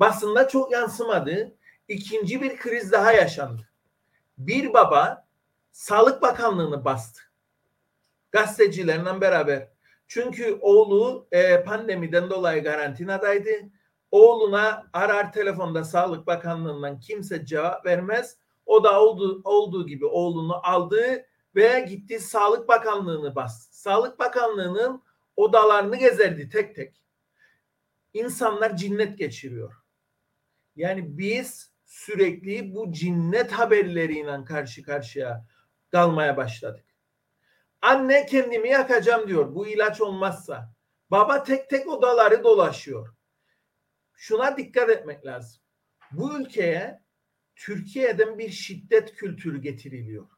Basında çok yansımadı. İkinci bir kriz daha yaşandı. Bir baba Sağlık Bakanlığı'nı bastı. Gazetecilerle beraber. Çünkü oğlu e, pandemiden dolayı karantinadaydı. Oğluna arar telefonda Sağlık Bakanlığı'ndan kimse cevap vermez. O da olduğu, olduğu gibi oğlunu aldı ve gitti Sağlık Bakanlığı'nı bastı. Sağlık Bakanlığı'nın odalarını gezerdi tek tek. İnsanlar cinnet geçiriyor. Yani biz sürekli bu cinnet haberleriyle karşı karşıya kalmaya başladık. Anne kendimi yakacağım diyor bu ilaç olmazsa. Baba tek tek odaları dolaşıyor. Şuna dikkat etmek lazım. Bu ülkeye Türkiye'den bir şiddet kültürü getiriliyor.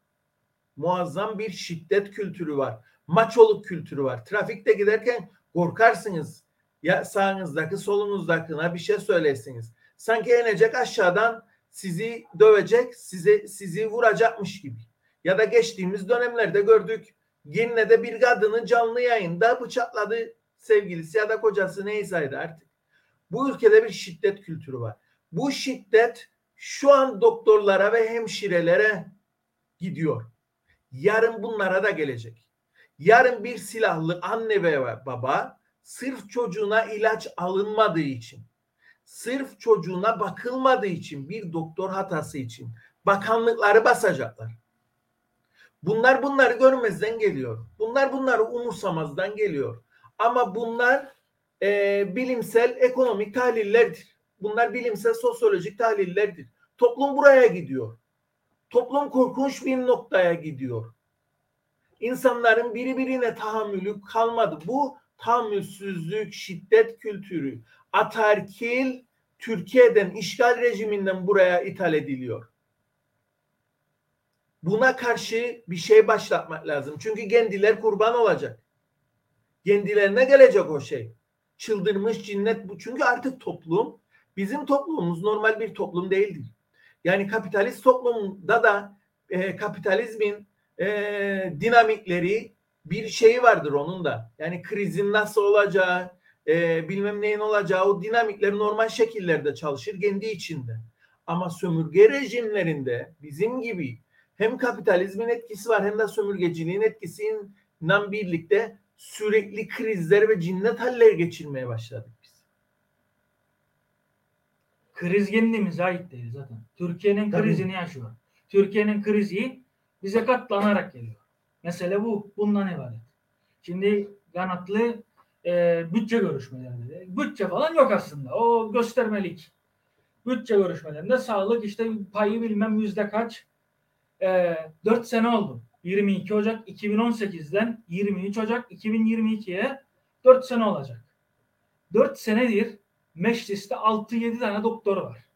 Muazzam bir şiddet kültürü var. Maçoluk kültürü var. Trafikte giderken korkarsınız. Ya sağınızdaki solunuzdakine bir şey söylesiniz. Sanki inecek aşağıdan sizi dövecek, size sizi vuracakmış gibi. Ya da geçtiğimiz dönemlerde gördük. Ginne'de bir kadını canlı yayında bıçakladı sevgilisi ya da kocası neyseydi artık. Bu ülkede bir şiddet kültürü var. Bu şiddet şu an doktorlara ve hemşirelere gidiyor. Yarın bunlara da gelecek. Yarın bir silahlı anne ve baba sırf çocuğuna ilaç alınmadığı için, sırf çocuğuna bakılmadığı için bir doktor hatası için bakanlıkları basacaklar. Bunlar bunları görmezden geliyor. Bunlar bunları umursamazdan geliyor. Ama bunlar e, bilimsel ekonomik tahlillerdir. Bunlar bilimsel sosyolojik tahlillerdir. Toplum buraya gidiyor. Toplum korkunç bir noktaya gidiyor. İnsanların birbirine tahammülü kalmadı. Bu tahammülsüzlük, şiddet kültürü, atarkil Türkiye'den, işgal rejiminden buraya ithal ediliyor. Buna karşı bir şey başlatmak lazım. Çünkü kendiler kurban olacak. Kendilerine gelecek o şey. Çıldırmış cinnet bu. Çünkü artık toplum, bizim toplumumuz normal bir toplum değildir. Yani kapitalist toplumda da e, kapitalizmin e, dinamikleri bir şeyi vardır onun da. Yani krizin nasıl olacağı, e, bilmem neyin olacağı o dinamikler normal şekillerde çalışır kendi içinde. Ama sömürge rejimlerinde bizim gibi hem kapitalizmin etkisi var hem de sömürgeciliğin etkisiyle birlikte sürekli krizler ve cinnet halleri geçirmeye başladık biz. Kriz kendimize ait değil zaten. Türkiye'nin Tabii. krizini yaşıyor. Türkiye'nin krizi bize katlanarak geliyor. Mesele bu. Bundan ibaret. Şimdi kanatlı e, bütçe görüşmelerinde. Bütçe falan yok aslında. O göstermelik. Bütçe görüşmelerinde sağlık işte payı bilmem yüzde kaç. E, 4 sene oldu. 22 Ocak 2018'den 23 Ocak 2022'ye 4 sene olacak. 4 senedir mecliste 6-7 tane doktor var.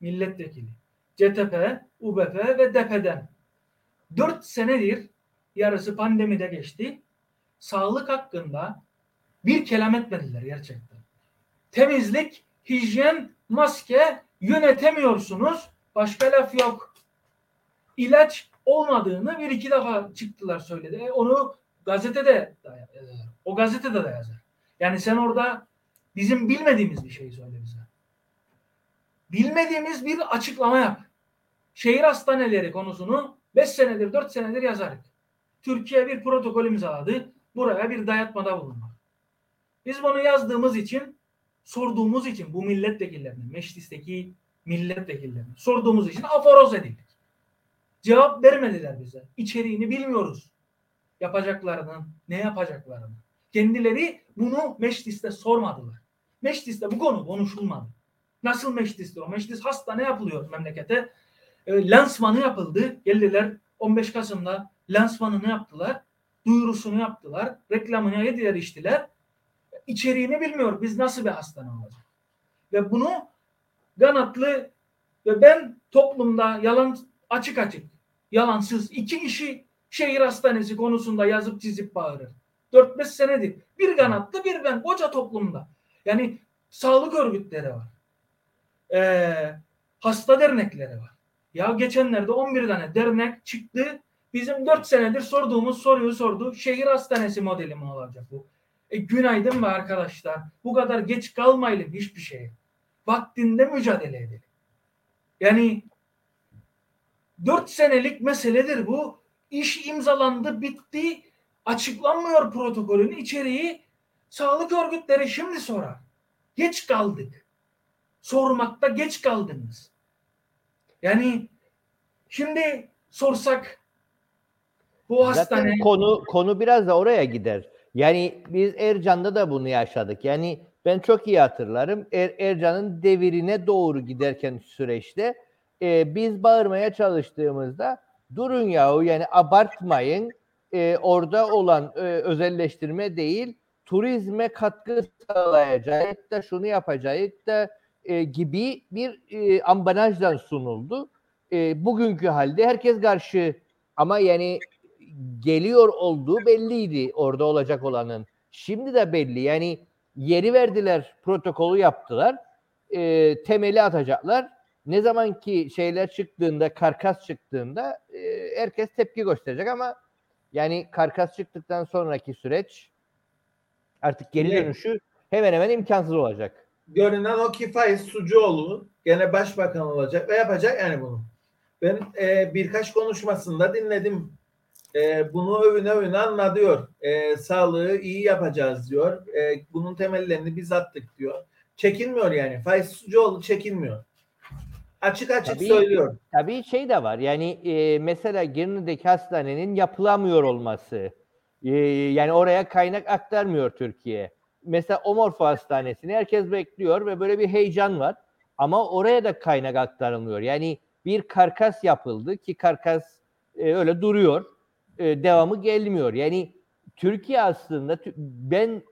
Milletvekili. CTP, UBP ve DP'den. 4 senedir yarısı pandemide geçti. Sağlık hakkında bir kelam etmediler gerçekten. Temizlik, hijyen, maske yönetemiyorsunuz. Başka laf yok. İlaç olmadığını bir iki defa çıktılar söyledi. E, onu gazetede de yazar. O gazetede de yazar. Yani sen orada bizim bilmediğimiz bir şey söyle bize. Bilmediğimiz bir açıklama yap. Şehir hastaneleri konusunu 5 senedir 4 senedir yazarık. Türkiye bir protokol imzaladı. Buraya bir dayatmada bulunmak. Biz bunu yazdığımız için sorduğumuz için bu milletvekillerine, meclisteki milletvekillerine sorduğumuz için aforoz edildik. Cevap vermediler bize. İçeriğini bilmiyoruz. Yapacaklarını, ne yapacaklarını. Kendileri bunu mecliste sormadılar. Mecliste bu konu konuşulmadı. Nasıl meclistir o? Meclis hastane yapılıyor memlekete. E, lansmanı yapıldı. Geldiler 15 Kasım'da lansmanını yaptılar. Duyurusunu yaptılar. Reklamını yediler içtiler. İçeriğini bilmiyor. Biz nasıl bir hastane olacak? Ve bunu Ganatlı ve ben toplumda yalan açık açık yalansız iki kişi şehir hastanesi konusunda yazıp çizip bağırır. 4-5 senedir. Bir Ganatlı bir ben koca toplumda. Yani sağlık örgütleri var. Ee, hasta dernekleri var. Ya geçenlerde 11 tane dernek çıktı. Bizim 4 senedir sorduğumuz soruyu sordu. Şehir hastanesi modeli mi olacak bu? E, günaydın be arkadaşlar. Bu kadar geç kalmayalım hiçbir şeye. Vaktinde mücadele edelim. Yani 4 senelik meseledir bu. İş imzalandı, bitti. Açıklanmıyor protokolün içeriği. Sağlık örgütleri şimdi sorar. Geç kaldık. Sormakta geç kaldınız. Yani şimdi sorsak bu hastane Zaten konu konu biraz da oraya gider. Yani biz Ercan'da da bunu yaşadık. Yani ben çok iyi hatırlarım. Er, Ercan'ın devirine doğru giderken süreçte e, biz bağırmaya çalıştığımızda durun yahu yani abartmayın. E, orada olan e, özelleştirme değil turizme katkı sağlayacak da şunu yapacak da e, gibi bir e, ambalajdan sunuldu. E, bugünkü halde herkes karşı ama yani geliyor olduğu belliydi orada olacak olanın. Şimdi de belli. Yani yeri verdiler, protokolü yaptılar. E, temeli atacaklar. Ne zaman ki şeyler çıktığında, karkas çıktığında e, herkes tepki gösterecek ama yani karkas çıktıktan sonraki süreç artık geri dönüşü hemen hemen imkansız olacak. Görünen o ki Faiz Sucuoğlu gene başbakan olacak ve yapacak yani bunu. Ben e, birkaç konuşmasında dinledim. E, bunu övüne övüne anlatıyor. E, sağlığı iyi yapacağız diyor. E, bunun temellerini biz attık diyor. Çekinmiyor yani. Faiz Sucuoğlu çekinmiyor. Açık açık Tabii. söylüyor. Tabii şey de var. Yani e, mesela Girne'deki hastanenin yapılamıyor olması. E, yani oraya kaynak aktarmıyor Türkiye. Mesela Omorfo Hastanesi'ni herkes bekliyor ve böyle bir heyecan var. Ama oraya da kaynak aktarılmıyor. Yani bir karkas yapıldı ki karkas e, öyle duruyor. E, devamı gelmiyor. Yani Türkiye aslında ben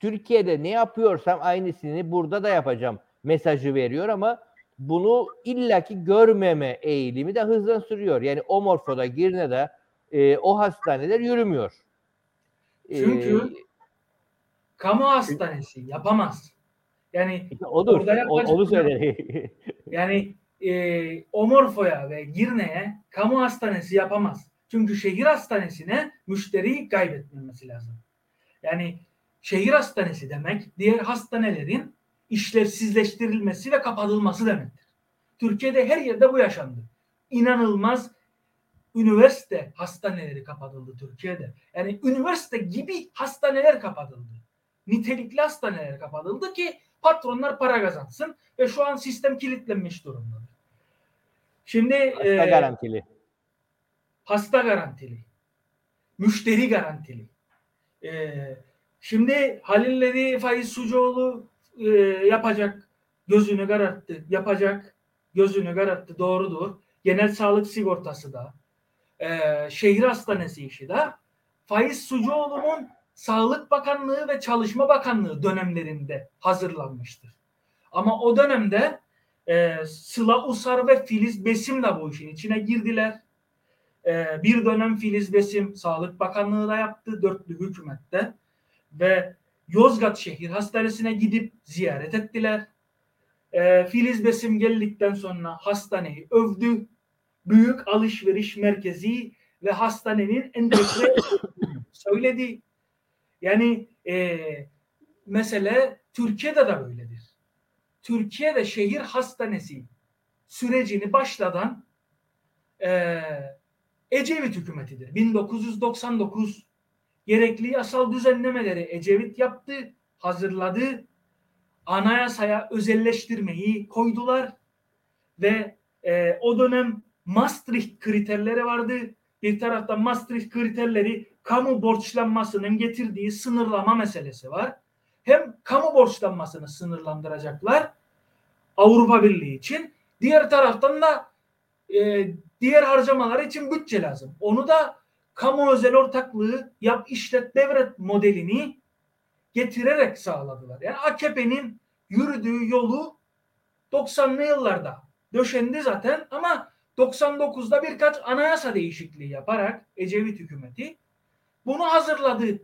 Türkiye'de ne yapıyorsam aynısını burada da yapacağım mesajı veriyor ama bunu illaki görmeme eğilimi de hızla sürüyor. Yani o morfoda, Girne'de e, o hastaneler yürümüyor. E, Çünkü kamu hastanesi yapamaz. Yani odur. orada O, yaklaşık- onu söyle. yani e, Omorfo'ya ve Girne'ye kamu hastanesi yapamaz. Çünkü şehir hastanesine müşteriyi kaybetmemesi lazım. Yani şehir hastanesi demek diğer hastanelerin işlevsizleştirilmesi ve kapatılması demektir. Türkiye'de her yerde bu yaşandı. İnanılmaz üniversite hastaneleri kapatıldı Türkiye'de. Yani üniversite gibi hastaneler kapatıldı. Nitelikli hastaneler kapatıldı ki patronlar para kazansın ve şu an sistem kilitlenmiş durumda. Şimdi Hasta e, garantili. Hasta garantili, müşteri garantili. Ee, şimdi Halilleri Faiz Sucuoğlu e, yapacak, gözünü kararttı, yapacak, gözünü kararttı, doğrudur. Genel sağlık sigortası da, e, şehir hastanesi işi de Faiz Sucuoğlu'nun Sağlık Bakanlığı ve Çalışma Bakanlığı dönemlerinde hazırlanmıştır. Ama o dönemde e, Sıla Usar ve Filiz Besim de bu işin içine girdiler. E, bir dönem Filiz Besim Sağlık Bakanlığı da yaptı dörtlü hükümette ve Yozgat Şehir Hastanesi'ne gidip ziyaret ettiler. E, Filiz Besim geldikten sonra hastaneyi övdü. Büyük alışveriş merkezi ve hastanenin entegre *laughs* söyledi. Yani e, mesele Türkiye'de de böyledir. Türkiye'de şehir hastanesi sürecini başlatan e, Ecevit hükümetidir. 1999 gerekli yasal düzenlemeleri Ecevit yaptı, hazırladı. Anayasaya özelleştirmeyi koydular ve e, o dönem Maastricht kriterleri vardı. Bir taraftan Maastricht kriterleri kamu borçlanmasının getirdiği sınırlama meselesi var. Hem kamu borçlanmasını sınırlandıracaklar Avrupa Birliği için. Diğer taraftan da e, diğer harcamalar için bütçe lazım. Onu da kamu özel ortaklığı yap işlet devret modelini getirerek sağladılar. Yani AKP'nin yürüdüğü yolu 90'lı yıllarda döşendi zaten ama 99'da birkaç anayasa değişikliği yaparak Ecevit hükümeti bunu hazırladı.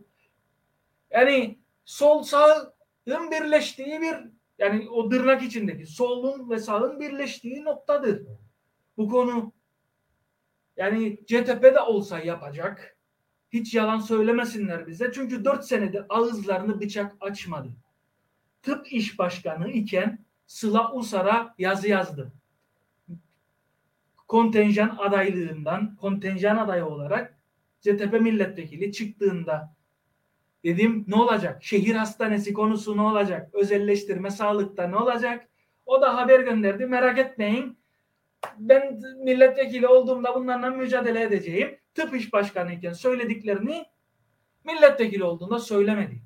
Yani sol sağın birleştiği bir yani o tırnak içindeki solun ve sağın birleştiği noktadır. Bu konu yani CTP de olsa yapacak. Hiç yalan söylemesinler bize. Çünkü 4 senedir ağızlarını bıçak açmadı. Tıp iş başkanı iken Sıla Usar'a yazı yazdı. Kontenjan adaylığından kontenjan adayı olarak CTP milletvekili çıktığında dedim ne olacak? Şehir hastanesi konusu ne olacak? Özelleştirme sağlıkta ne olacak? O da haber gönderdi. Merak etmeyin. Ben milletvekili olduğumda bunlarla mücadele edeceğim. Tıp iş başkanı iken söylediklerini milletvekili olduğunda söylemedi.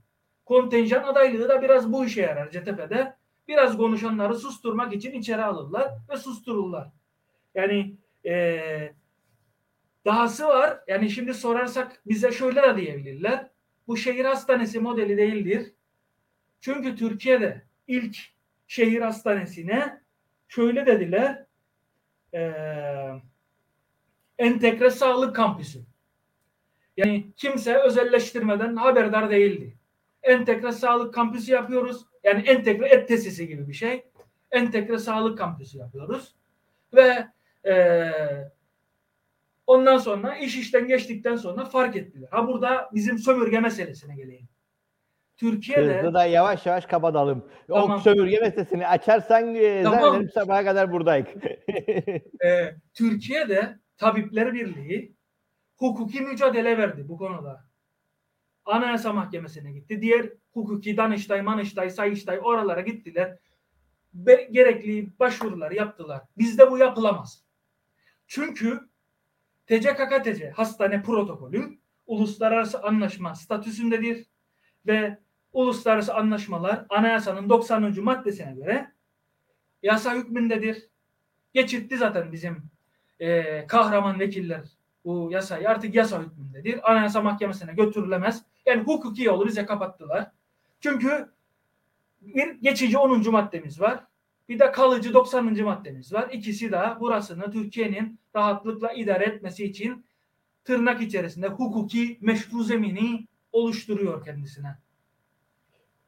Kontenjan adaylığı da biraz bu işe yarar CTP'de. Biraz konuşanları susturmak için içeri alırlar ve sustururlar. Yani ee, dahası var. Yani şimdi sorarsak bize şöyle de diyebilirler. Bu şehir hastanesi modeli değildir. Çünkü Türkiye'de ilk şehir hastanesine şöyle dediler. E, entegre sağlık kampüsü. Yani kimse özelleştirmeden haberdar değildi. Entegre sağlık kampüsü yapıyoruz. Yani entegre et tesisi gibi bir şey. Entegre sağlık kampüsü yapıyoruz. Ve eee Ondan sonra iş işten geçtikten sonra fark ettiler. Ha burada bizim sömürge meselesine geleyim. Türkiye'de Hızlı da yavaş yavaş kapatalım. Tamam. O sömürge meselesini açarsan e, Tamam. zannederim sabaha kadar buradayız. *laughs* e, Türkiye'de Tabipler Birliği hukuki mücadele verdi bu konuda. Anayasa Mahkemesi'ne gitti. Diğer hukuki Danıştay, Manıştay, Sayıştay oralara gittiler. Be- gerekli başvuruları yaptılar. Bizde bu yapılamaz. Çünkü TCKKTC hastane protokolü uluslararası anlaşma statüsündedir ve uluslararası anlaşmalar anayasanın 90. maddesine göre yasa hükmündedir. Geçitti zaten bizim e, kahraman vekiller bu yasayı artık yasa hükmündedir. Anayasa mahkemesine götürülemez. Yani hukuki yolu bize kapattılar. Çünkü bir geçici 10. maddemiz var. Bir de kalıcı 90. maddemiz var. İkisi de burasını Türkiye'nin rahatlıkla idare etmesi için tırnak içerisinde hukuki meşru zemini oluşturuyor kendisine.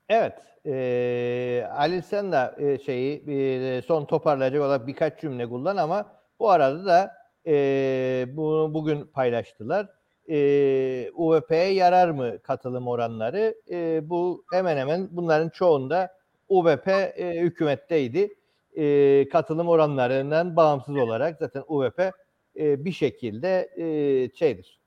Evet. E, Ali sen de e, şeyi e, son toparlayacak olarak birkaç cümle kullan ama bu arada da e, bunu bugün paylaştılar. E, UVP'ye yarar mı katılım oranları? E, bu hemen hemen bunların çoğunda UVP e, hükümetteydi. E, katılım oranlarından bağımsız olarak zaten UVP e, bir şekilde e, şeydir.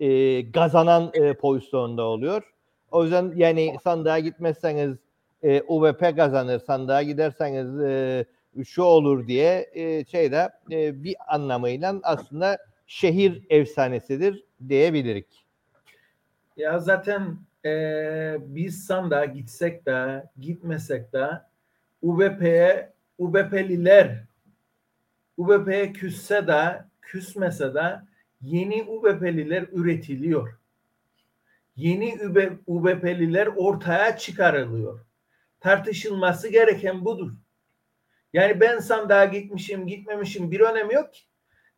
E, kazanan e, pozisyonda oluyor. O yüzden yani sandığa gitmezseniz e, UVP kazanır, sandığa giderseniz e, şu olur diye e, şeyde e, bir anlamıyla aslında şehir efsanesidir diyebilirik. Ya zaten e, biz sandığa gitsek de gitmesek de UBP'ye UBP'liler UBP'ye küsse de küsmese de yeni UBP'liler üretiliyor. Yeni UBP'liler ortaya çıkarılıyor. Tartışılması gereken budur. Yani ben sandığa gitmişim gitmemişim bir önemi yok ki.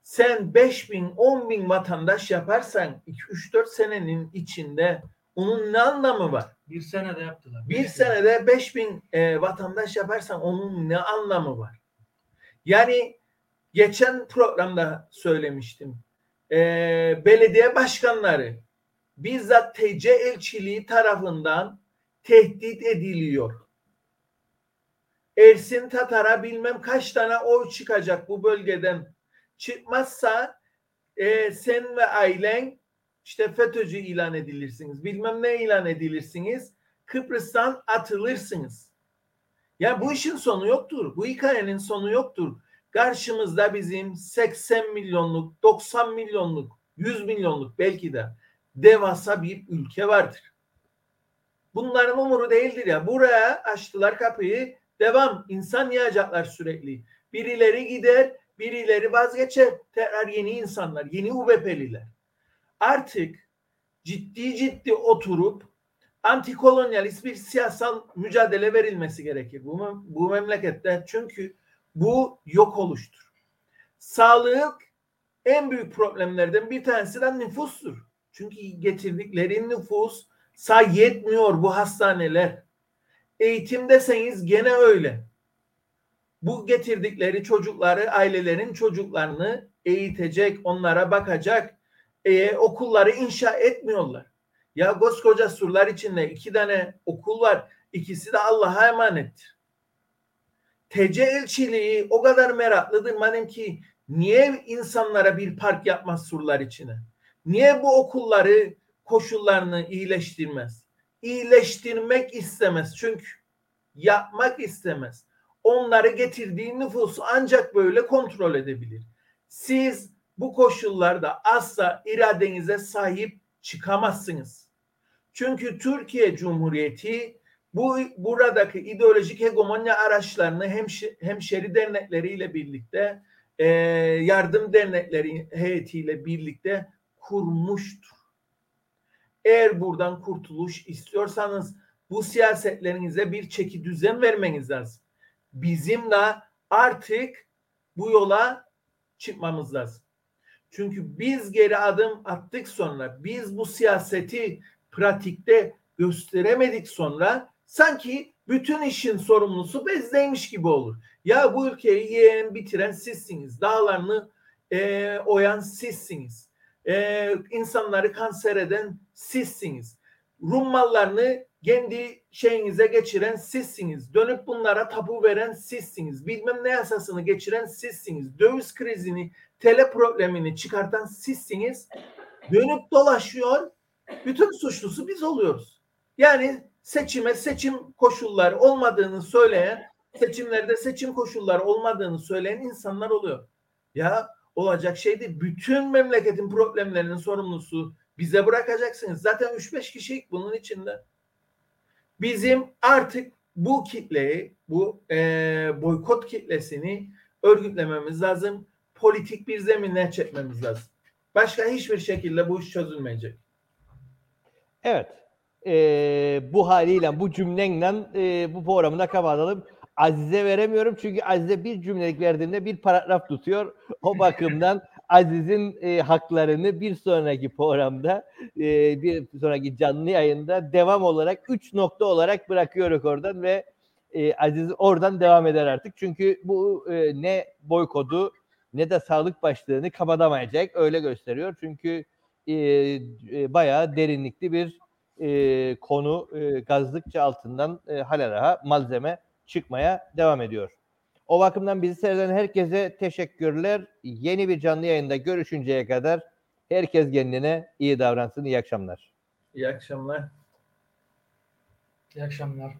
Sen 5 bin 10 bin vatandaş yaparsan 2-3-4 senenin içinde onun ne anlamı var? Bir senede yaptılar. Bir senede 5 bin e, vatandaş yaparsan onun ne anlamı var? Yani geçen programda söylemiştim. E, belediye başkanları bizzat TC elçiliği tarafından tehdit ediliyor. Ersin Tatar'a bilmem kaç tane oy çıkacak bu bölgeden. Çıkmazsa e, sen ve ailen işte FETÖ'cü ilan edilirsiniz. Bilmem ne ilan edilirsiniz. Kıbrıs'tan atılırsınız. Ya bu işin sonu yoktur. Bu hikayenin sonu yoktur. Karşımızda bizim 80 milyonluk, 90 milyonluk, 100 milyonluk belki de devasa bir ülke vardır. Bunların umuru değildir ya. Buraya açtılar kapıyı. Devam. İnsan yağacaklar sürekli. Birileri gider, birileri vazgeçer. Tekrar yeni insanlar, yeni UBP'liler. Artık ciddi ciddi oturup antikolonyalist bir siyasal mücadele verilmesi gerekir bu, bu memlekette. Çünkü bu yok oluştur. Sağlık en büyük problemlerden bir tanesi de nüfustur. Çünkü getirdikleri nüfus say yetmiyor bu hastaneler. Eğitim deseniz gene öyle. Bu getirdikleri çocukları, ailelerin çocuklarını eğitecek, onlara bakacak e, okulları inşa etmiyorlar. Ya koskoca surlar içinde iki tane okul var. İkisi de Allah'a emanettir. TC elçiliği o kadar meraklıdır madem ki niye insanlara bir park yapmaz surlar içine? Niye bu okulları koşullarını iyileştirmez? iyileştirmek istemez. Çünkü yapmak istemez. Onları getirdiği nüfusu ancak böyle kontrol edebilir. Siz bu koşullarda asla iradenize sahip çıkamazsınız. Çünkü Türkiye Cumhuriyeti bu buradaki ideolojik hegemonya araçlarını hemşi, hemşeri dernekleriyle birlikte e, yardım dernekleri heyetiyle birlikte kurmuştur. Eğer buradan kurtuluş istiyorsanız bu siyasetlerinize bir çeki düzen vermeniz lazım. Bizim de artık bu yola çıkmamız lazım. Çünkü biz geri adım attık sonra, biz bu siyaseti pratikte gösteremedik sonra sanki bütün işin sorumlusu bezdeymiş gibi olur. Ya bu ülkeyi yiyen bitiren sizsiniz. Dağlarını e, oyan sizsiniz e, insanları kanser eden sizsiniz. Rum mallarını kendi şeyinize geçiren sizsiniz. Dönüp bunlara tapu veren sizsiniz. Bilmem ne yasasını geçiren sizsiniz. Döviz krizini, tele problemini çıkartan sizsiniz. Dönüp dolaşıyor. Bütün suçlusu biz oluyoruz. Yani seçime seçim koşulları olmadığını söyleyen, seçimlerde seçim koşulları olmadığını söyleyen insanlar oluyor. Ya olacak şey değil. Bütün memleketin problemlerinin sorumlusu bize bırakacaksınız. Zaten 3-5 kişi bunun içinde. Bizim artık bu kitleyi, bu e, boykot kitlesini örgütlememiz lazım. Politik bir zeminle çekmemiz lazım. Başka hiçbir şekilde bu iş çözülmeyecek. Evet. E, bu haliyle, bu cümlenle e, bu programı da kapatalım. Aziz'e veremiyorum çünkü Aziz'e bir cümlelik verdiğimde bir paragraf tutuyor. O bakımdan *laughs* Aziz'in e, haklarını bir sonraki programda, e, bir sonraki canlı yayında devam olarak üç nokta olarak bırakıyoruz oradan ve e, Aziz oradan devam eder artık. Çünkü bu e, ne boykodu ne de sağlık başlığını kapatamayacak öyle gösteriyor. Çünkü e, e, bayağı derinlikli bir e, konu e, gazlıkça altından e, hala malzeme çıkmaya devam ediyor. O bakımdan bizi seyreden herkese teşekkürler. Yeni bir canlı yayında görüşünceye kadar herkes kendine iyi davransın. İyi akşamlar. İyi akşamlar. İyi akşamlar.